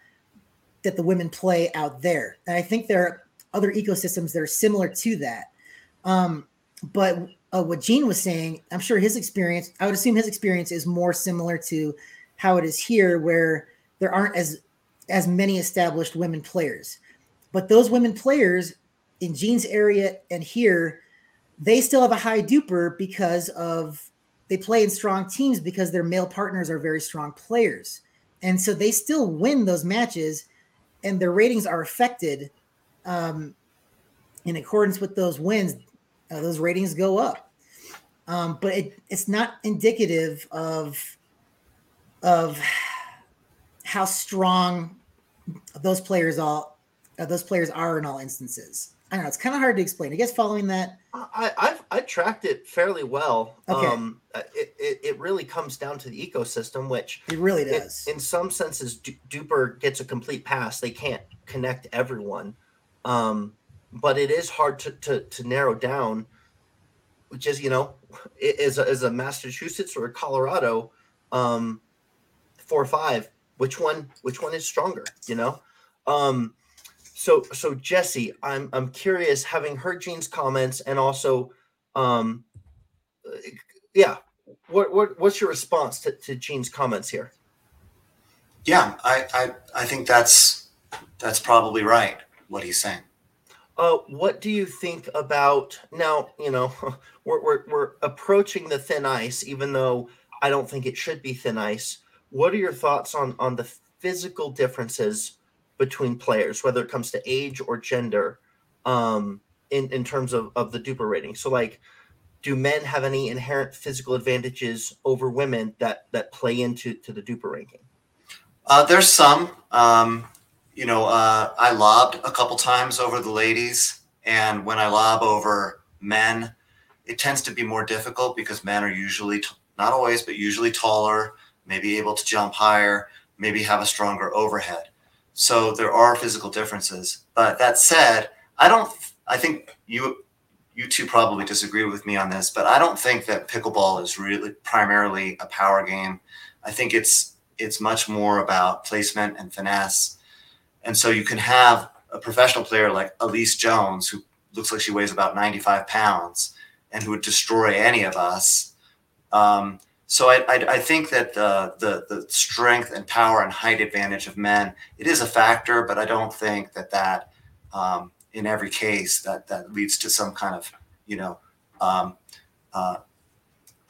that the women play out there. And I think there are other ecosystems that are similar to that. Um, but uh, what Gene was saying, I'm sure his experience, I would assume his experience is more similar to how it is here, where there aren't as as many established women players. But those women players in Gene's area and here, they still have a high DUPR because of they play in strong teams because their male partners are very strong players. And so they still win those matches and their ratings are affected um, in accordance with those wins. Uh, those ratings go up. Um, but it, it's not indicative of of how strong those players all uh, those players are in all instances. I don't know. It's kind of hard to explain. I guess following that. I I've I tracked it fairly well. Okay. Um, uh, it, it, it really comes down to the ecosystem, which it really does. It, in some senses, DUPR gets a complete pass. They can't connect everyone, um, but it is hard to to, to narrow down which is you know is a, is a Massachusetts or a Colorado um, four five. Which one? Which one is stronger? You know. Um, so so Jesse, I'm I'm curious, having heard Gene's comments and also, um, yeah, what what what's your response to, to Gene's comments here? Yeah, I, I I think that's that's probably right what he's saying. Uh, what do you think about now? You know, *laughs* we're, we're, we're approaching the thin ice, even though I don't think it should be thin ice. What are your thoughts on on the physical differences between players, whether it comes to age or gender, um, in in terms of of the DUPR rating? So, like, do men have any inherent physical advantages over women that that play into to the DUPR ranking? Uh, there's some. Um, you know, uh, I lobbed a couple times over the ladies, and when I lob over men, it tends to be more difficult because men are usually t- not always, but usually taller, maybe able to jump higher, maybe have a stronger overhead. So there are physical differences. But that said, I don't. I think you you two probably disagree with me on this, but I don't think that pickleball is really primarily a power game. I think it's it's much more about placement and finesse and so you can have a professional player like Elise Jones, who looks like she weighs about 95 pounds and who would destroy any of us. Um, so I, I, I, think that the, the, the strength and power and height advantage of men, it is a factor, but I don't think that that um, in every case that, that leads to some kind of, you know, um, uh,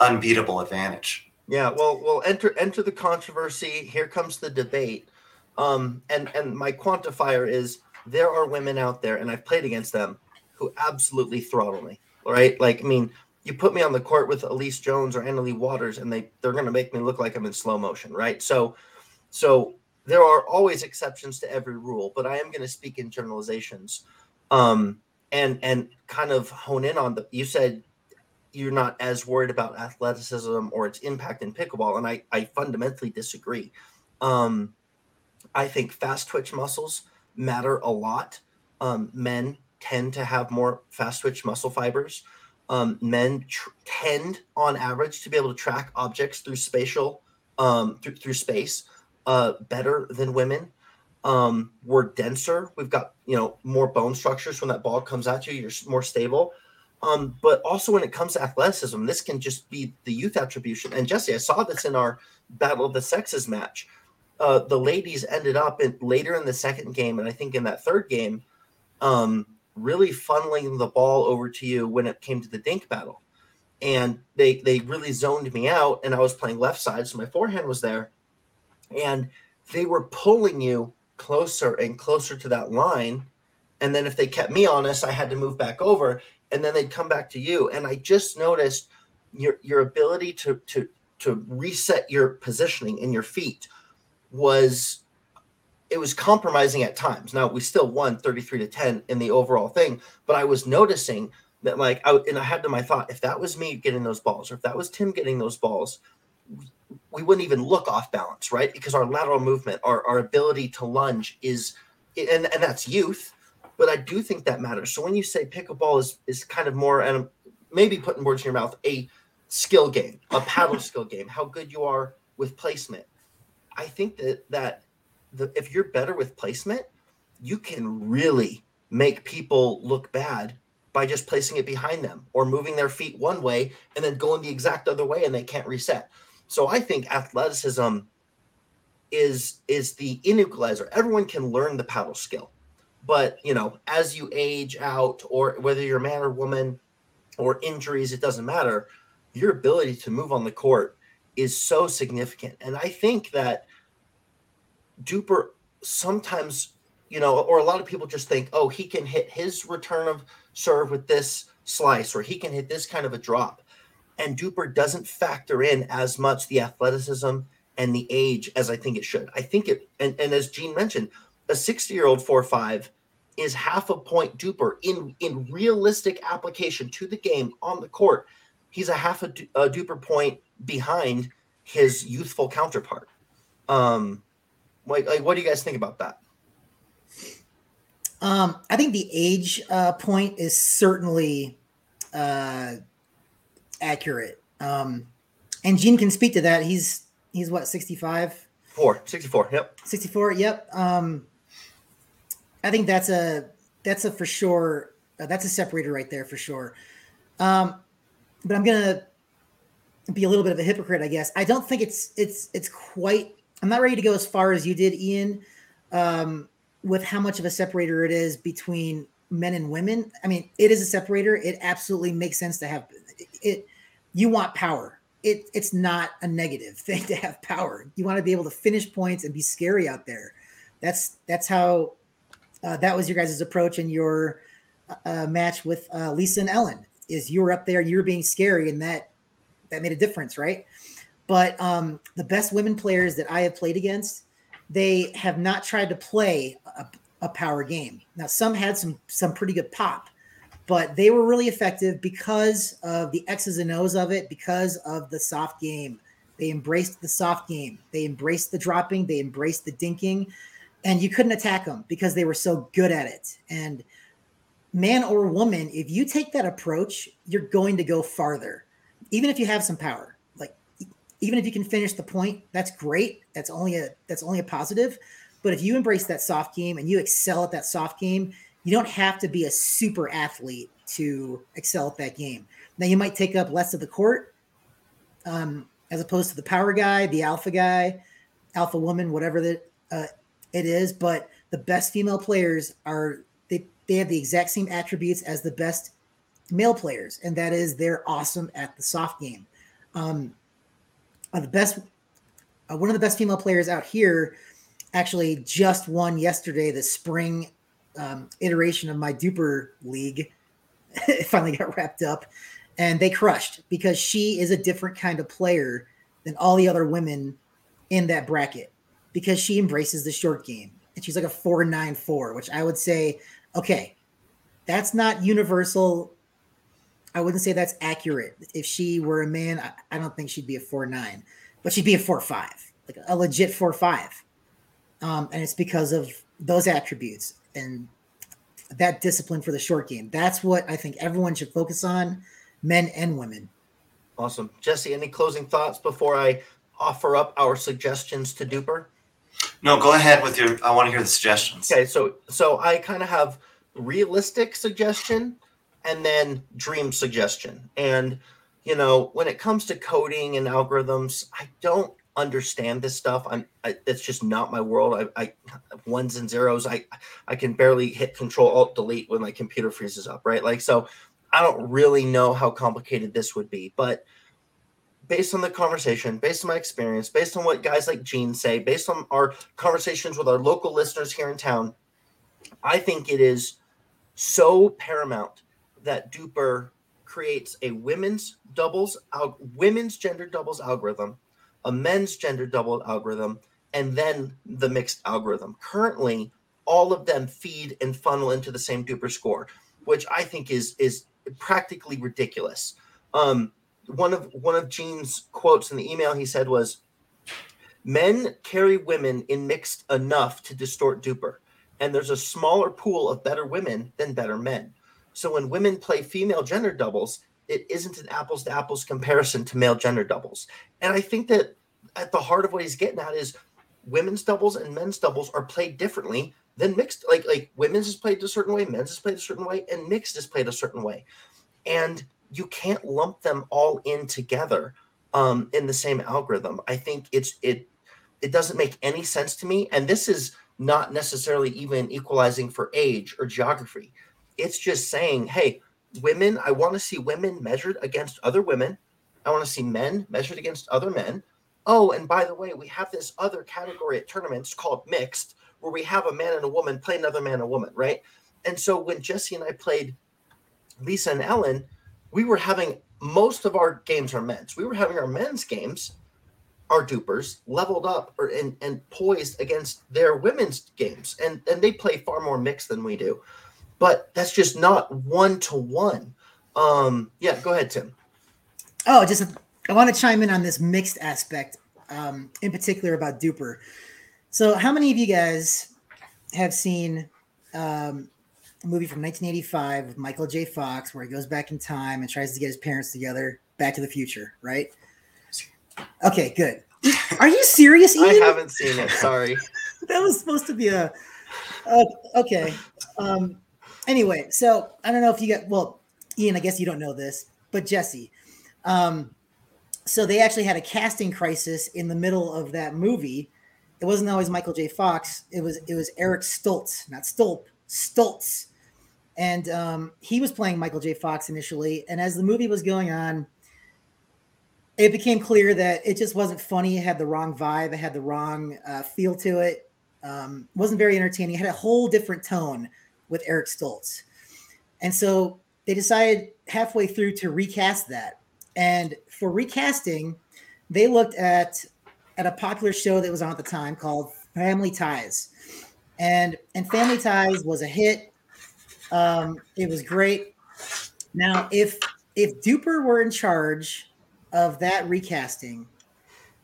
unbeatable advantage. Yeah, well, well, enter enter the controversy. Here comes the debate. Um, and and my quantifier is there are women out there, and I've played against them who absolutely throttle me. Right, like I mean, you put me on the court with Elise Jones or Anna Leigh Waters, and they they're going to make me look like I'm in slow motion, right? So, so there are always exceptions to every rule, but I am going to speak in generalizations, um, and and kind of hone in on the. You said you're not as worried about athleticism or its impact in pickleball, and I I fundamentally disagree. Um, I think fast twitch muscles matter a lot. Um, men tend to have more fast twitch muscle fibers. Um, men tr- tend, on average, to be able to track objects through spatial, um, through, through space, uh, better than women. Um, we're denser. We've got you know more bone structures when that ball comes at you. You're more stable. Um, but also when it comes to athleticism, this can just be the youth attribution. And Jesse, I saw this in our Battle of the Sexes match uh, the ladies ended up in, later in the second game, and I think in that third game, um, really funneling the ball over to you when it came to the dink battle. And they they really zoned me out, and I was playing left side, so my forehand was there, and they were pulling you closer and closer to that line. And then if they kept me honest, I had to move back over, and then they'd come back to you. And I just noticed your your ability to to to reset your positioning in your feet was it was compromising at times. Now we still won 33 to 10 in the overall thing, but I was noticing that like I and I had to my thought, if that was me getting those balls, or if that was Tim getting those balls, we wouldn't even look off balance, right? Because our lateral movement, our, our ability to lunge is and, and that's youth, but I do think that matters. So when you say pickleball is is kind of more and maybe putting words in your mouth, a skill game, a paddle *laughs* skill game, how good you are with placement, I think that that the, if you're better with placement, you can really make people look bad by just placing it behind them or moving their feet one way and then going the exact other way and they can't reset. So I think athleticism is is the inequalizer. Everyone can learn the paddle skill. But, you know, as you age out or whether you're a man or woman or injuries, it doesn't matter. Your ability to move on the court is so significant. And I think that DUPR sometimes, you know, or a lot of people just think, oh, he can hit his return of serve with this slice, or he can hit this kind of a drop. And DUPR doesn't factor in as much the athleticism and the age as I think it should. I think it, and, and as Gene mentioned, a 60 year old 4 5 is half a point DUPR in, in realistic application to the game on the court. He's a half a, a DUPR point behind his youthful counterpart. Um, like, like, what do you guys think about that? Um, I think the age uh, point is certainly uh, accurate. Um, and Gene can speak to that. He's he's what 65 Four, 64. Yep. 64 yep um i think that's a that's a for sure uh, that's a separator right there for sure um but i'm gonna be a little bit of a hypocrite i guess i don't think it's it's it's quite i'm not ready to go as far as you did Eoin um with how much of a separator it is between men and women i mean it is a separator it absolutely makes sense to have it you want power it it's not a negative *laughs* thing to have power. You want to be able to finish points and be scary out there. That's that's how uh, that was your guys' approach in your uh, match with uh, Lisa and Ellen. Is you were up there, you were being scary, and that that made a difference, right? But um, the best women players that I have played against, they have not tried to play a, a power game. Now, some had some some pretty good pop, but they were really effective because of the X's and O's of it, because of the soft game. They embraced the soft game. They embraced the dropping. They embraced the dinking, and you couldn't attack them because they were so good at it. And man or woman, if you take that approach, you're going to go farther, even if you have some power. Even if you can finish the point, that's great. That's only a that's only a positive. But if you embrace that soft game and you excel at that soft game, you don't have to be a super athlete to excel at that game. Now you might take up less of the court, um, as opposed to the power guy, the alpha guy, alpha woman, whatever that uh, it is. But the best female players are they they have the exact same attributes as the best male players, and that is they're awesome at the soft game. Um, uh, the best, uh, one of the best female players out here, actually just won yesterday the spring um, iteration of my DUPR league. *laughs* It finally got wrapped up and they crushed because she is a different kind of player than all the other women in that bracket because she embraces the short game and she's like a 494 which i would say okay that's not universal i wouldn't say that's accurate if she were a man i, I don't think she'd be a 4-9 but she'd be a 4-5 like a legit 4-5 um, and it's because of those attributes and that discipline for the short game. That's what I think everyone should focus on, men and women. Awesome. Jesse, any closing thoughts before I offer up our suggestions to DUPR? No, go ahead with your. I want to hear the suggestions. Okay, so so I kind of have realistic suggestion and then dream suggestion. And you know, when it comes to coding and algorithms, I don't understand this stuff. I'm I, it's just not my world. I, I ones and zeros. I I can barely hit Control Alt Delete when my computer freezes up. Right, like so. I don't really know how complicated this would be, but based on the conversation, based on my experience, based on what guys like Gene say, based on our conversations with our local listeners here in town, I think it is so paramount that DUPR creates a women's doubles al- women's gender doubles algorithm a men's gender double algorithm, and then the mixed algorithm. Currently, all of them feed and funnel into the same DUPR score, which I think is is practically ridiculous. Um, one of one of Gene's quotes in the email he said was, "Men carry women in mixed enough to distort DUPR, and there's a smaller pool of better women than better men. So when women play female gender doubles, it isn't an apples to apples comparison to male gender doubles. And I think that at the heart of what he's getting at is women's doubles and men's doubles are played differently than mixed. Like like women's is played a certain way, men's is played a certain way, and mixed is played a certain way. And you can't lump them all in together um, in the same algorithm. I think it's it it doesn't make any sense to me. And this is not necessarily even equalizing for age or geography. It's just saying, hey, women, I want to see women measured against other women. I want to see men measured against other men. Oh, and by the way, we have this other category at tournaments called mixed, where we have a man and a woman play another man and a woman, right? And so when Jesse and I played Lisa and Ellen, we were having most of our games are men's. We were having our men's games, our DUPRs, leveled up or and, and poised against their women's games. And and they play far more mixed than we do but that's just not one to one. Um, yeah, go ahead, Tim. Oh, just I want to chime in on this mixed aspect, um, in particular about DUPR. So, how many of you guys have seen um, a movie from 1985 with Michael J. Fox where he goes back in time and tries to get his parents together. Back to the Future, right? Okay, good. Are you serious? I haven't seen it. Sorry. *laughs* that was supposed to be a uh, okay um anyway so i don't know if you got well Eoin i guess you don't know this but jesse um so they actually had a casting crisis in the middle of that movie it wasn't always michael j fox it was it was eric stoltz not stolp stoltz and um he was playing michael j fox initially and as the movie was going on it became clear that it just wasn't funny. It had the wrong vibe. It had the wrong uh, feel to it. Um, wasn't very entertaining. It had a whole different tone with Eric Stoltz. And so they decided halfway through to recast that. And for recasting, they looked at at a popular show that was on at the time called Family Ties. And and Family Ties was a hit. Um, it was great. Now, if if DUPR were in charge of that recasting,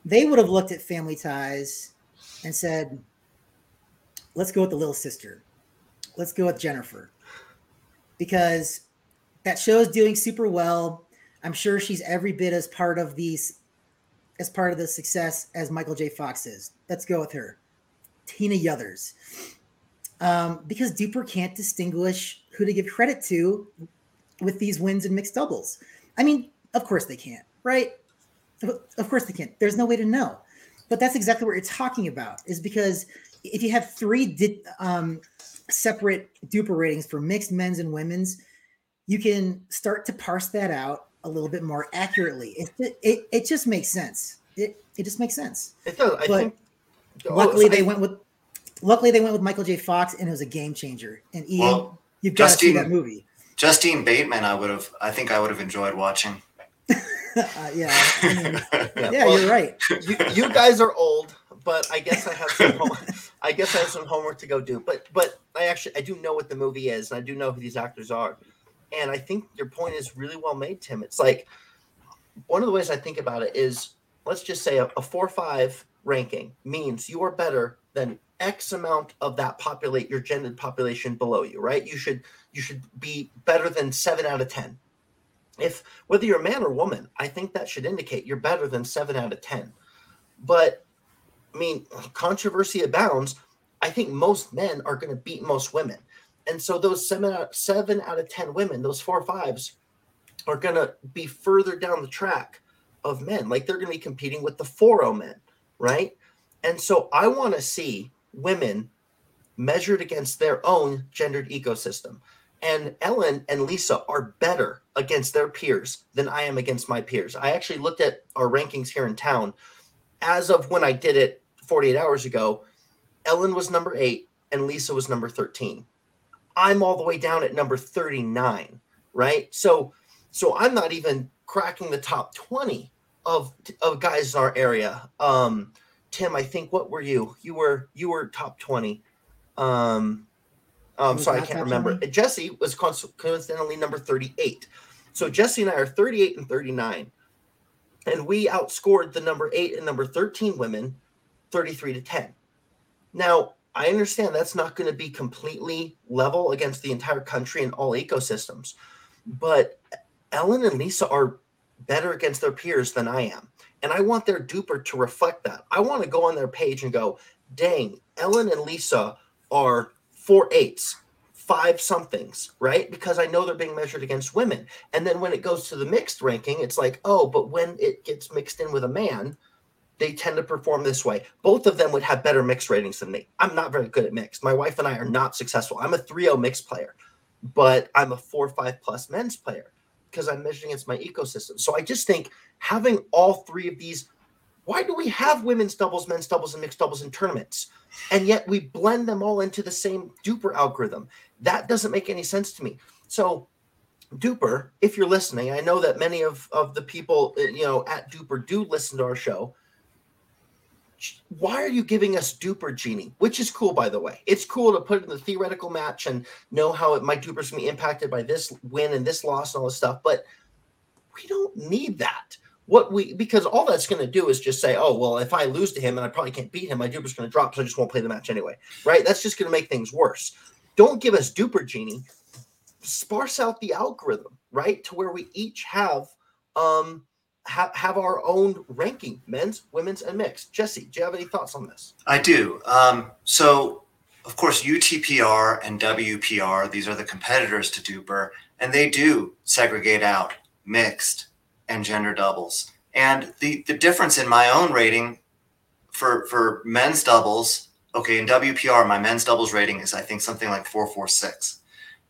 they would have looked at Family Ties and said, let's go with the little sister. Let's go with Jennifer. Because that show is doing super well. I'm sure she's every bit as part of these as part of the success as Michael J. Fox is. Let's go with her. Tina Yothers. Um, because DUPR can't distinguish who to give credit to with these wins and mixed doubles. I mean, of course they can't, right? Of course they can't. There's no way to know. But that's exactly what you're talking about, is because if you have three di- um, separate DUPR ratings for mixed men's and women's, you can start to parse that out a little bit more accurately. It it, it just makes sense. It it just makes sense. It does. I But think. oh, Luckily, so they I- went with luckily they went with Michael J. Fox, and it was a game changer. And Eoin, Well, you've got to see Justine- that movie. Justine Bateman, I would have. I think I would have enjoyed watching. *laughs* uh, yeah, I mean, *laughs* Yeah, yeah, well, you're right. you, you guys are old, but I guess I have some home, *laughs* I guess I have some homework to go do. But but I actually I do know what the movie is, and I do know who these actors are. And I think your point is really well made, Tim. It's like one of the ways I think about it is let's just say a, a four five ranking means you are better than X amount of that populate your gendered population below you, right? You should you should be better than seven out of ten. If whether you're a man or woman, I think that should indicate you're better than seven out of ten. But I mean, controversy abounds. I think most men are going to beat most women, and so those seven out, seven out of ten women, those four fives, are going to be further down the track of men. Like they're going to be competing with the 4 men, right? And so I want to see women measured against their own gendered ecosystem. And Ellen and Lisa are better against their peers than I am against my peers. I actually looked at our rankings here in town. As of when I did it 48 hours ago, Ellen was number eight and Lisa was number 13. I'm all the way down at number 39, right? So so I'm not even cracking the top 20 of of guys in our area. Um Tim, I think what were you? You were you were top 20. Um I'm sorry, I can't remember. 20? Jesse was coincidentally number 38. So Jesse and I are 38 and 39. And we outscored the number 8 and number 13 women 33 to 10. Now, I understand that's not going to be completely level against the entire country and all ecosystems, but Ellen and Lisa are better against their peers than I am. And I want their DUPR to reflect that. I want to go on their page and go, dang, Ellen and Lisa are four eights, five somethings, right? Because I know they're being measured against women. And then when it goes to the mixed ranking, it's like, oh, but when it gets mixed in with a man, they tend to perform this way. Both of them would have better mixed ratings than me. I'm not very good at mixed. My wife and I are not successful. I'm a 3-0 mixed player, but I'm a 4-5 plus men's player because I'm measuring against my ecosystem. So I just think having all three of these, why do we have women's doubles, men's doubles, and mixed doubles in tournaments? And yet we blend them all into the same DUPR algorithm. That doesn't make any sense to me. So DUPR, if you're listening, I know that many of, of the people, uh, you know, at DUPR do listen to our show why are you giving us DUPR genie? Which is cool by the way. It's cool to put in the theoretical match and know how it, my DUPR's going to be impacted by this win and this loss and all this stuff but we don't need that. What we because all that's going to do is just say oh well if i lose to him and i probably can't beat him my DUPR's going to drop so i just won't play the match anyway right? That's just going to make things worse. Don't give us DUPR genie. Sparse out the algorithm, right? To where we each have um have, have our own ranking, men's, women's, and mixed. Jesse, do you have any thoughts on this? I do. Um, so, of course, UTPR and WPR, these are the competitors to DUPR, and they do segregate out mixed and gender doubles. And the, the difference in my own rating for, for men's doubles, okay, in WPR, my men's doubles rating is, I think, something like 446.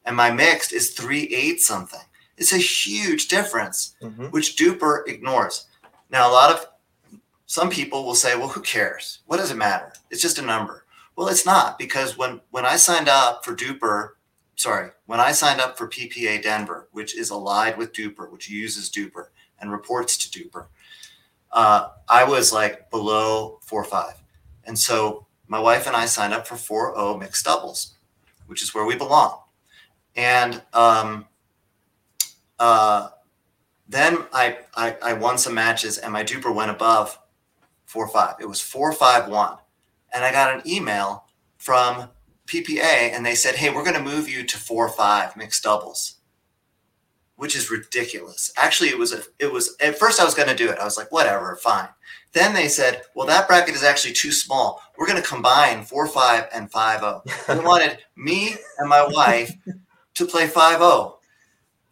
And my mixed is 38 something. It's a huge difference, mm-hmm. which DUPR ignores. Now, a lot of some people will say, well, who cares? What does it matter? It's just a number. Well, it's not because when when I signed up for DUPR, sorry, when I signed up for PPA Denver, which is allied with DUPR, which uses DUPR and reports to DUPR, uh, I was like below four five, and so my wife and I signed up for 4-0 mixed doubles, which is where we belong. And um, uh, then I, I, I won some matches and my DUPR went above four five. It was four five one, and I got an email from PPA and they said, "Hey, we're going to move you to four five mixed doubles," which is ridiculous. Actually, it was a it was at first I was going to do it. I was like, whatever, fine. Then they said, well, that bracket is actually too small. We're going to combine four five and five zero. They wanted me and my wife to play five zero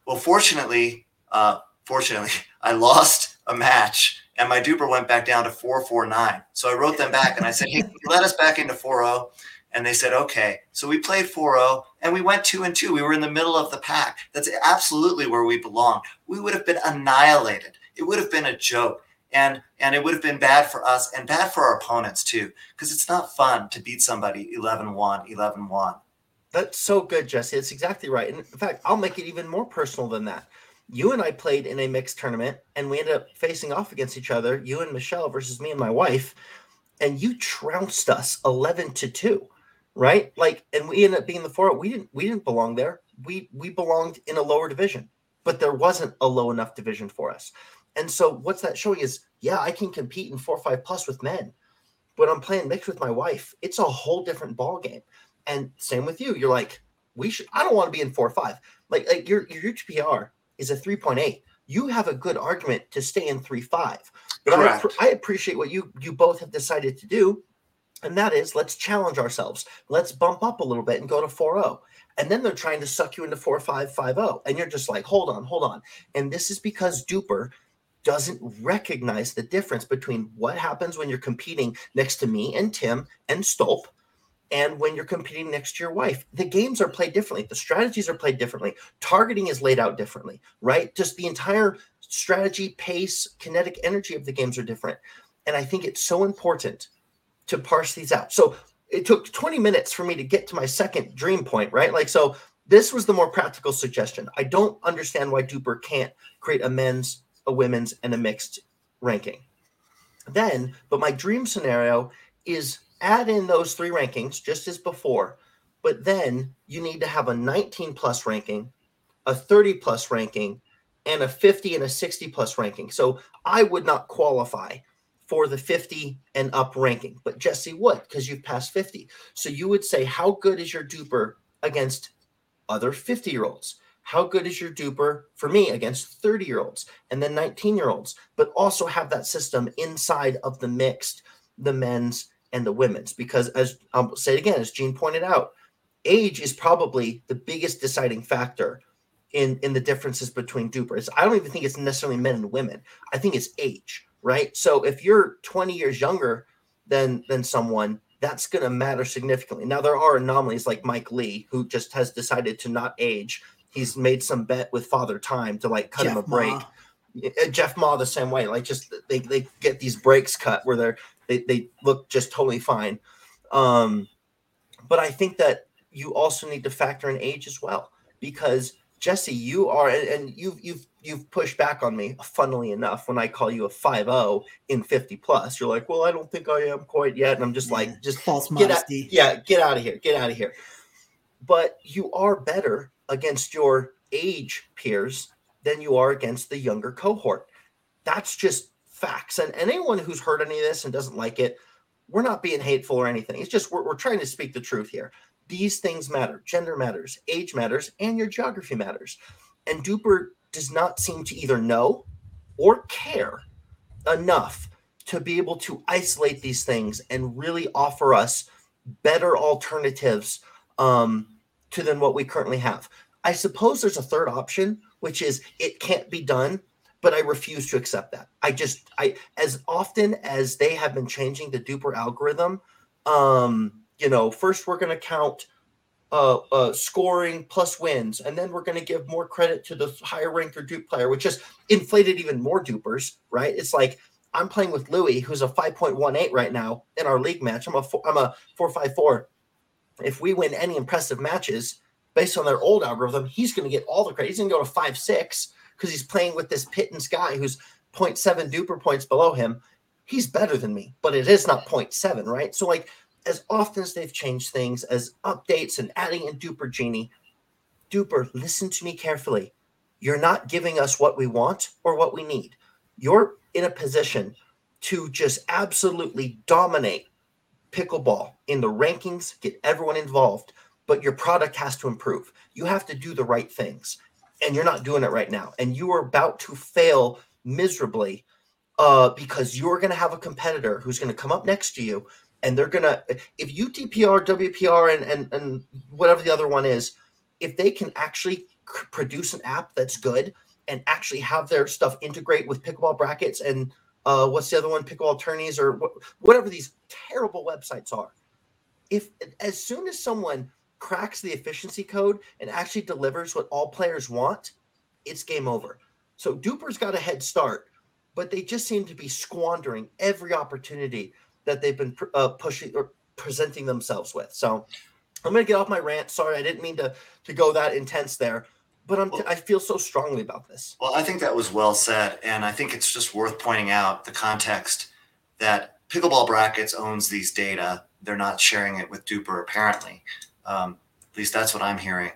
well, fortunately, uh, fortunately, *laughs* I lost a match and my DUPR went back down to 449. So I wrote them back and I said, hey, let us back into 4 And they said, okay. So we played 4 and we went 2 and 2. We were in the middle of the pack. That's absolutely where we belong. We would have been annihilated. It would have been a joke. And, and it would have been bad for us and bad for our opponents too, because it's not fun to beat somebody 11 1, 11 1. That's so good, Jesse. It's exactly right. And in fact, I'll make it even more personal than that. You and I played in a mixed tournament and we ended up facing off against each other, you and Michelle versus me and my wife, and you trounced us 11 to 2, right? Like and we ended up being the four. We didn't we didn't belong there. We we belonged in a lower division, but there wasn't a low enough division for us. And so what's that showing is yeah, I can compete in 4-5 plus with men. But I'm playing mixed with my wife. It's a whole different ball game. And same with you. You're like, we should. I don't want to be in four or five. Like, like your your UTPR is a three point eight. You have a good argument to stay in three five. But I, I appreciate what you you both have decided to do, and that is let's challenge ourselves. Let's bump up a little bit and go to 4-0. And then they're trying to suck you into 4-5-5-0. And you're just like, hold on, hold on. And this is because DUPR doesn't recognize the difference between what happens when you're competing next to me and Tim and Stolp and when you're competing next to your wife. The games are played differently, the strategies are played differently, targeting is laid out differently, right? Just the entire strategy, pace, kinetic energy of the games are different. And I think it's so important to parse these out. So it took 20 minutes for me to get to my second dream point, right? Like, so this was the more practical suggestion. I don't understand why DUPR can't create a men's, a women's, and a mixed ranking. Then, but my dream scenario is add in those three rankings just as before, but then you need to have a 19 plus ranking, a 30 plus ranking, and a 50 and a 60 plus ranking. So I would not qualify for the 50 and up ranking, but Jesse would because you've passed 50. So you would say, How good is your DUPR against other 50 year olds? How good is your DUPR for me against 30 year olds and then 19 year olds? But also have that system inside of the mixed, the men's, and the women's because as I'll say it again, as Gene pointed out, age is probably the biggest deciding factor in in the differences between DUPRs. I don't even think it's necessarily men and women. I think it's age, right? So if you're 20 years younger than than someone, that's going to matter significantly. Now there are anomalies like Mike Lee who just has decided to not age. He's made some bet with Father Time to like cut Jeff him a break. Ma. Eh, Jeff Ma the same way. Like just they they get these breaks cut where they're they, they look just totally fine. Um, but I think that you also need to factor in age as well because Jesse, you are, and you've you've you've pushed back on me. Funnily enough, when I call you a 5-0 in 50 plus, you're like, "Well, I don't think I am quite yet," and I'm just yeah, like, "Just false get modesty." Out, yeah, get out of here, get out of here. But you are better against your age peers than you are against the younger cohort. That's just facts. And, anyone who's heard any of this and doesn't like it, we're not being hateful or anything. It's just we're, we're trying to speak the truth here. These things matter. Gender matters, age matters, and your geography matters. And DUPR does not seem to either know or care enough to be able to isolate these things and really offer us better alternatives um, to than what we currently have. I suppose there's a third option, which is it can't be done, but I refuse to accept that. I just I as often as they have been changing the DUPR algorithm, um, you know, first we're going to count uh, uh, scoring plus wins, and then we're going to give more credit to the higher ranked or dupe player, which just inflated even more DUPRs, right? It's like I'm playing with Louis, who's a 5.18 right now in our league match. I'm a four, I'm a 454. If we win any impressive matches based on their old algorithm, he's going to get all the credit. He's going to go to five six because he's playing with this pittance guy who's 0.7 DUPR points below him. He's better than me, but it is not 0.7, right? So like as often as they've changed things, as updates and adding in DUPR genie, DUPR, listen to me carefully. You're not giving us what we want or what we need. You're in a position to just absolutely dominate pickleball in the rankings, get everyone involved, but your product has to improve. You have to do the right things, and you're not doing it right now. And you are about to fail miserably uh, because you're going to have a competitor who's going to come up next to you, and they're going to, if UTPR, WPR, and, and, and whatever the other one is, if they can actually produce an app that's good and actually have their stuff integrate with pickleball brackets and uh, what's the other one, pickleball attorneys or wh- whatever these terrible websites are. If as soon as someone cracks the efficiency code and actually delivers what all players want, it's game over. So DUPR's got a head start, but they just seem to be squandering every opportunity that they've been uh, pushing or presenting themselves with. So I'm going to get off my rant. Sorry, I didn't mean to to go that intense there but I'm, I feel so strongly about this. Well, I think that was well said, and I think it's just worth pointing out the context that Pickleball Brackets owns these data. They're not sharing it with DUPR, apparently. Um, at least that's what I'm hearing.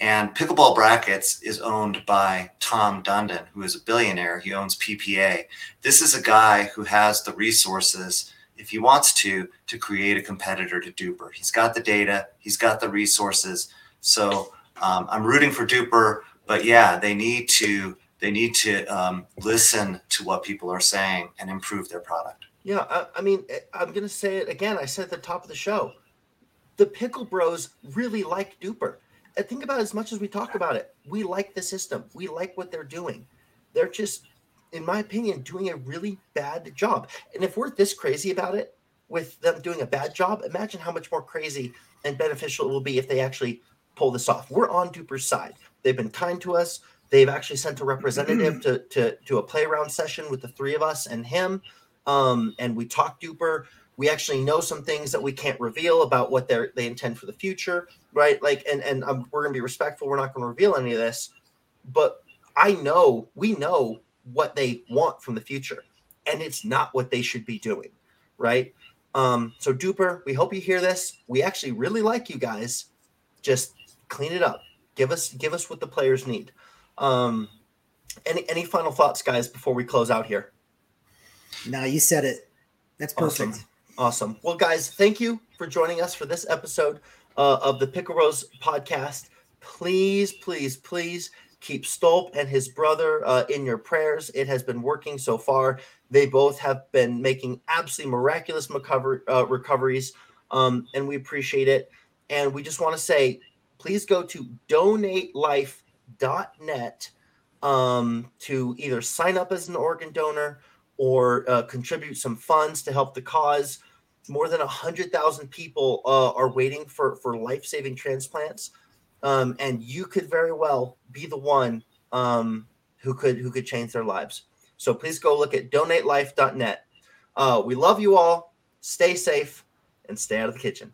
And Pickleball Brackets is owned by Tom Dundon, who is a billionaire. He owns PPA. This is a guy who has the resources, if he wants to, to create a competitor to DUPR. He's got the data, he's got the resources. So um, I'm rooting for DUPR, but yeah, they need to they need to um, listen to what people are saying and improve their product. Yeah, I, I mean, eh, I'm going to say it again. I said at the top of the show, the Pickle Bros really like DUPR. And think about it, as much as we talk about it, we like the system. We like what they're doing. They're just, in my opinion, doing a really bad job. And if we're this crazy about it, with them doing a bad job, imagine how much more crazy and beneficial it will be if they actually pull this off. We're on DUPR's side. They've been kind to us. They've actually sent a representative to, to, to a play around session with the three of us and him. Um, and we talked DUPR. We actually know some things that we can't reveal about what they they intend for the future, right? Like, and and um, we're gonna be respectful. We're not gonna reveal any of this, but I know we know what they want from the future, and it's not what they should be doing, right? Um, so DUPR, we hope you hear this. We actually really like you guys. Just clean it up. Give us give us what the players need. Um, any any final thoughts, guys, before we close out here? No, you said it. That's perfect. Awesome. Awesome. Well, guys, thank you for joining us for this episode uh, of the Pickle Bros podcast. Please, please, please keep Stolp and his brother uh, in your prayers. It has been working so far. They both have been making absolutely miraculous recover, uh, recoveries, um, and we appreciate it. And we just want to say please go to donatelife.net um, to either sign up as an organ donor or uh, contribute some funds to help the cause. More than 100,000 people uh, are waiting for, for life saving transplants. Um, and you could very well be the one um, who could who could change their lives. So please go look at donatelife.net. Uh, we love you all. Stay safe and stay out of the kitchen.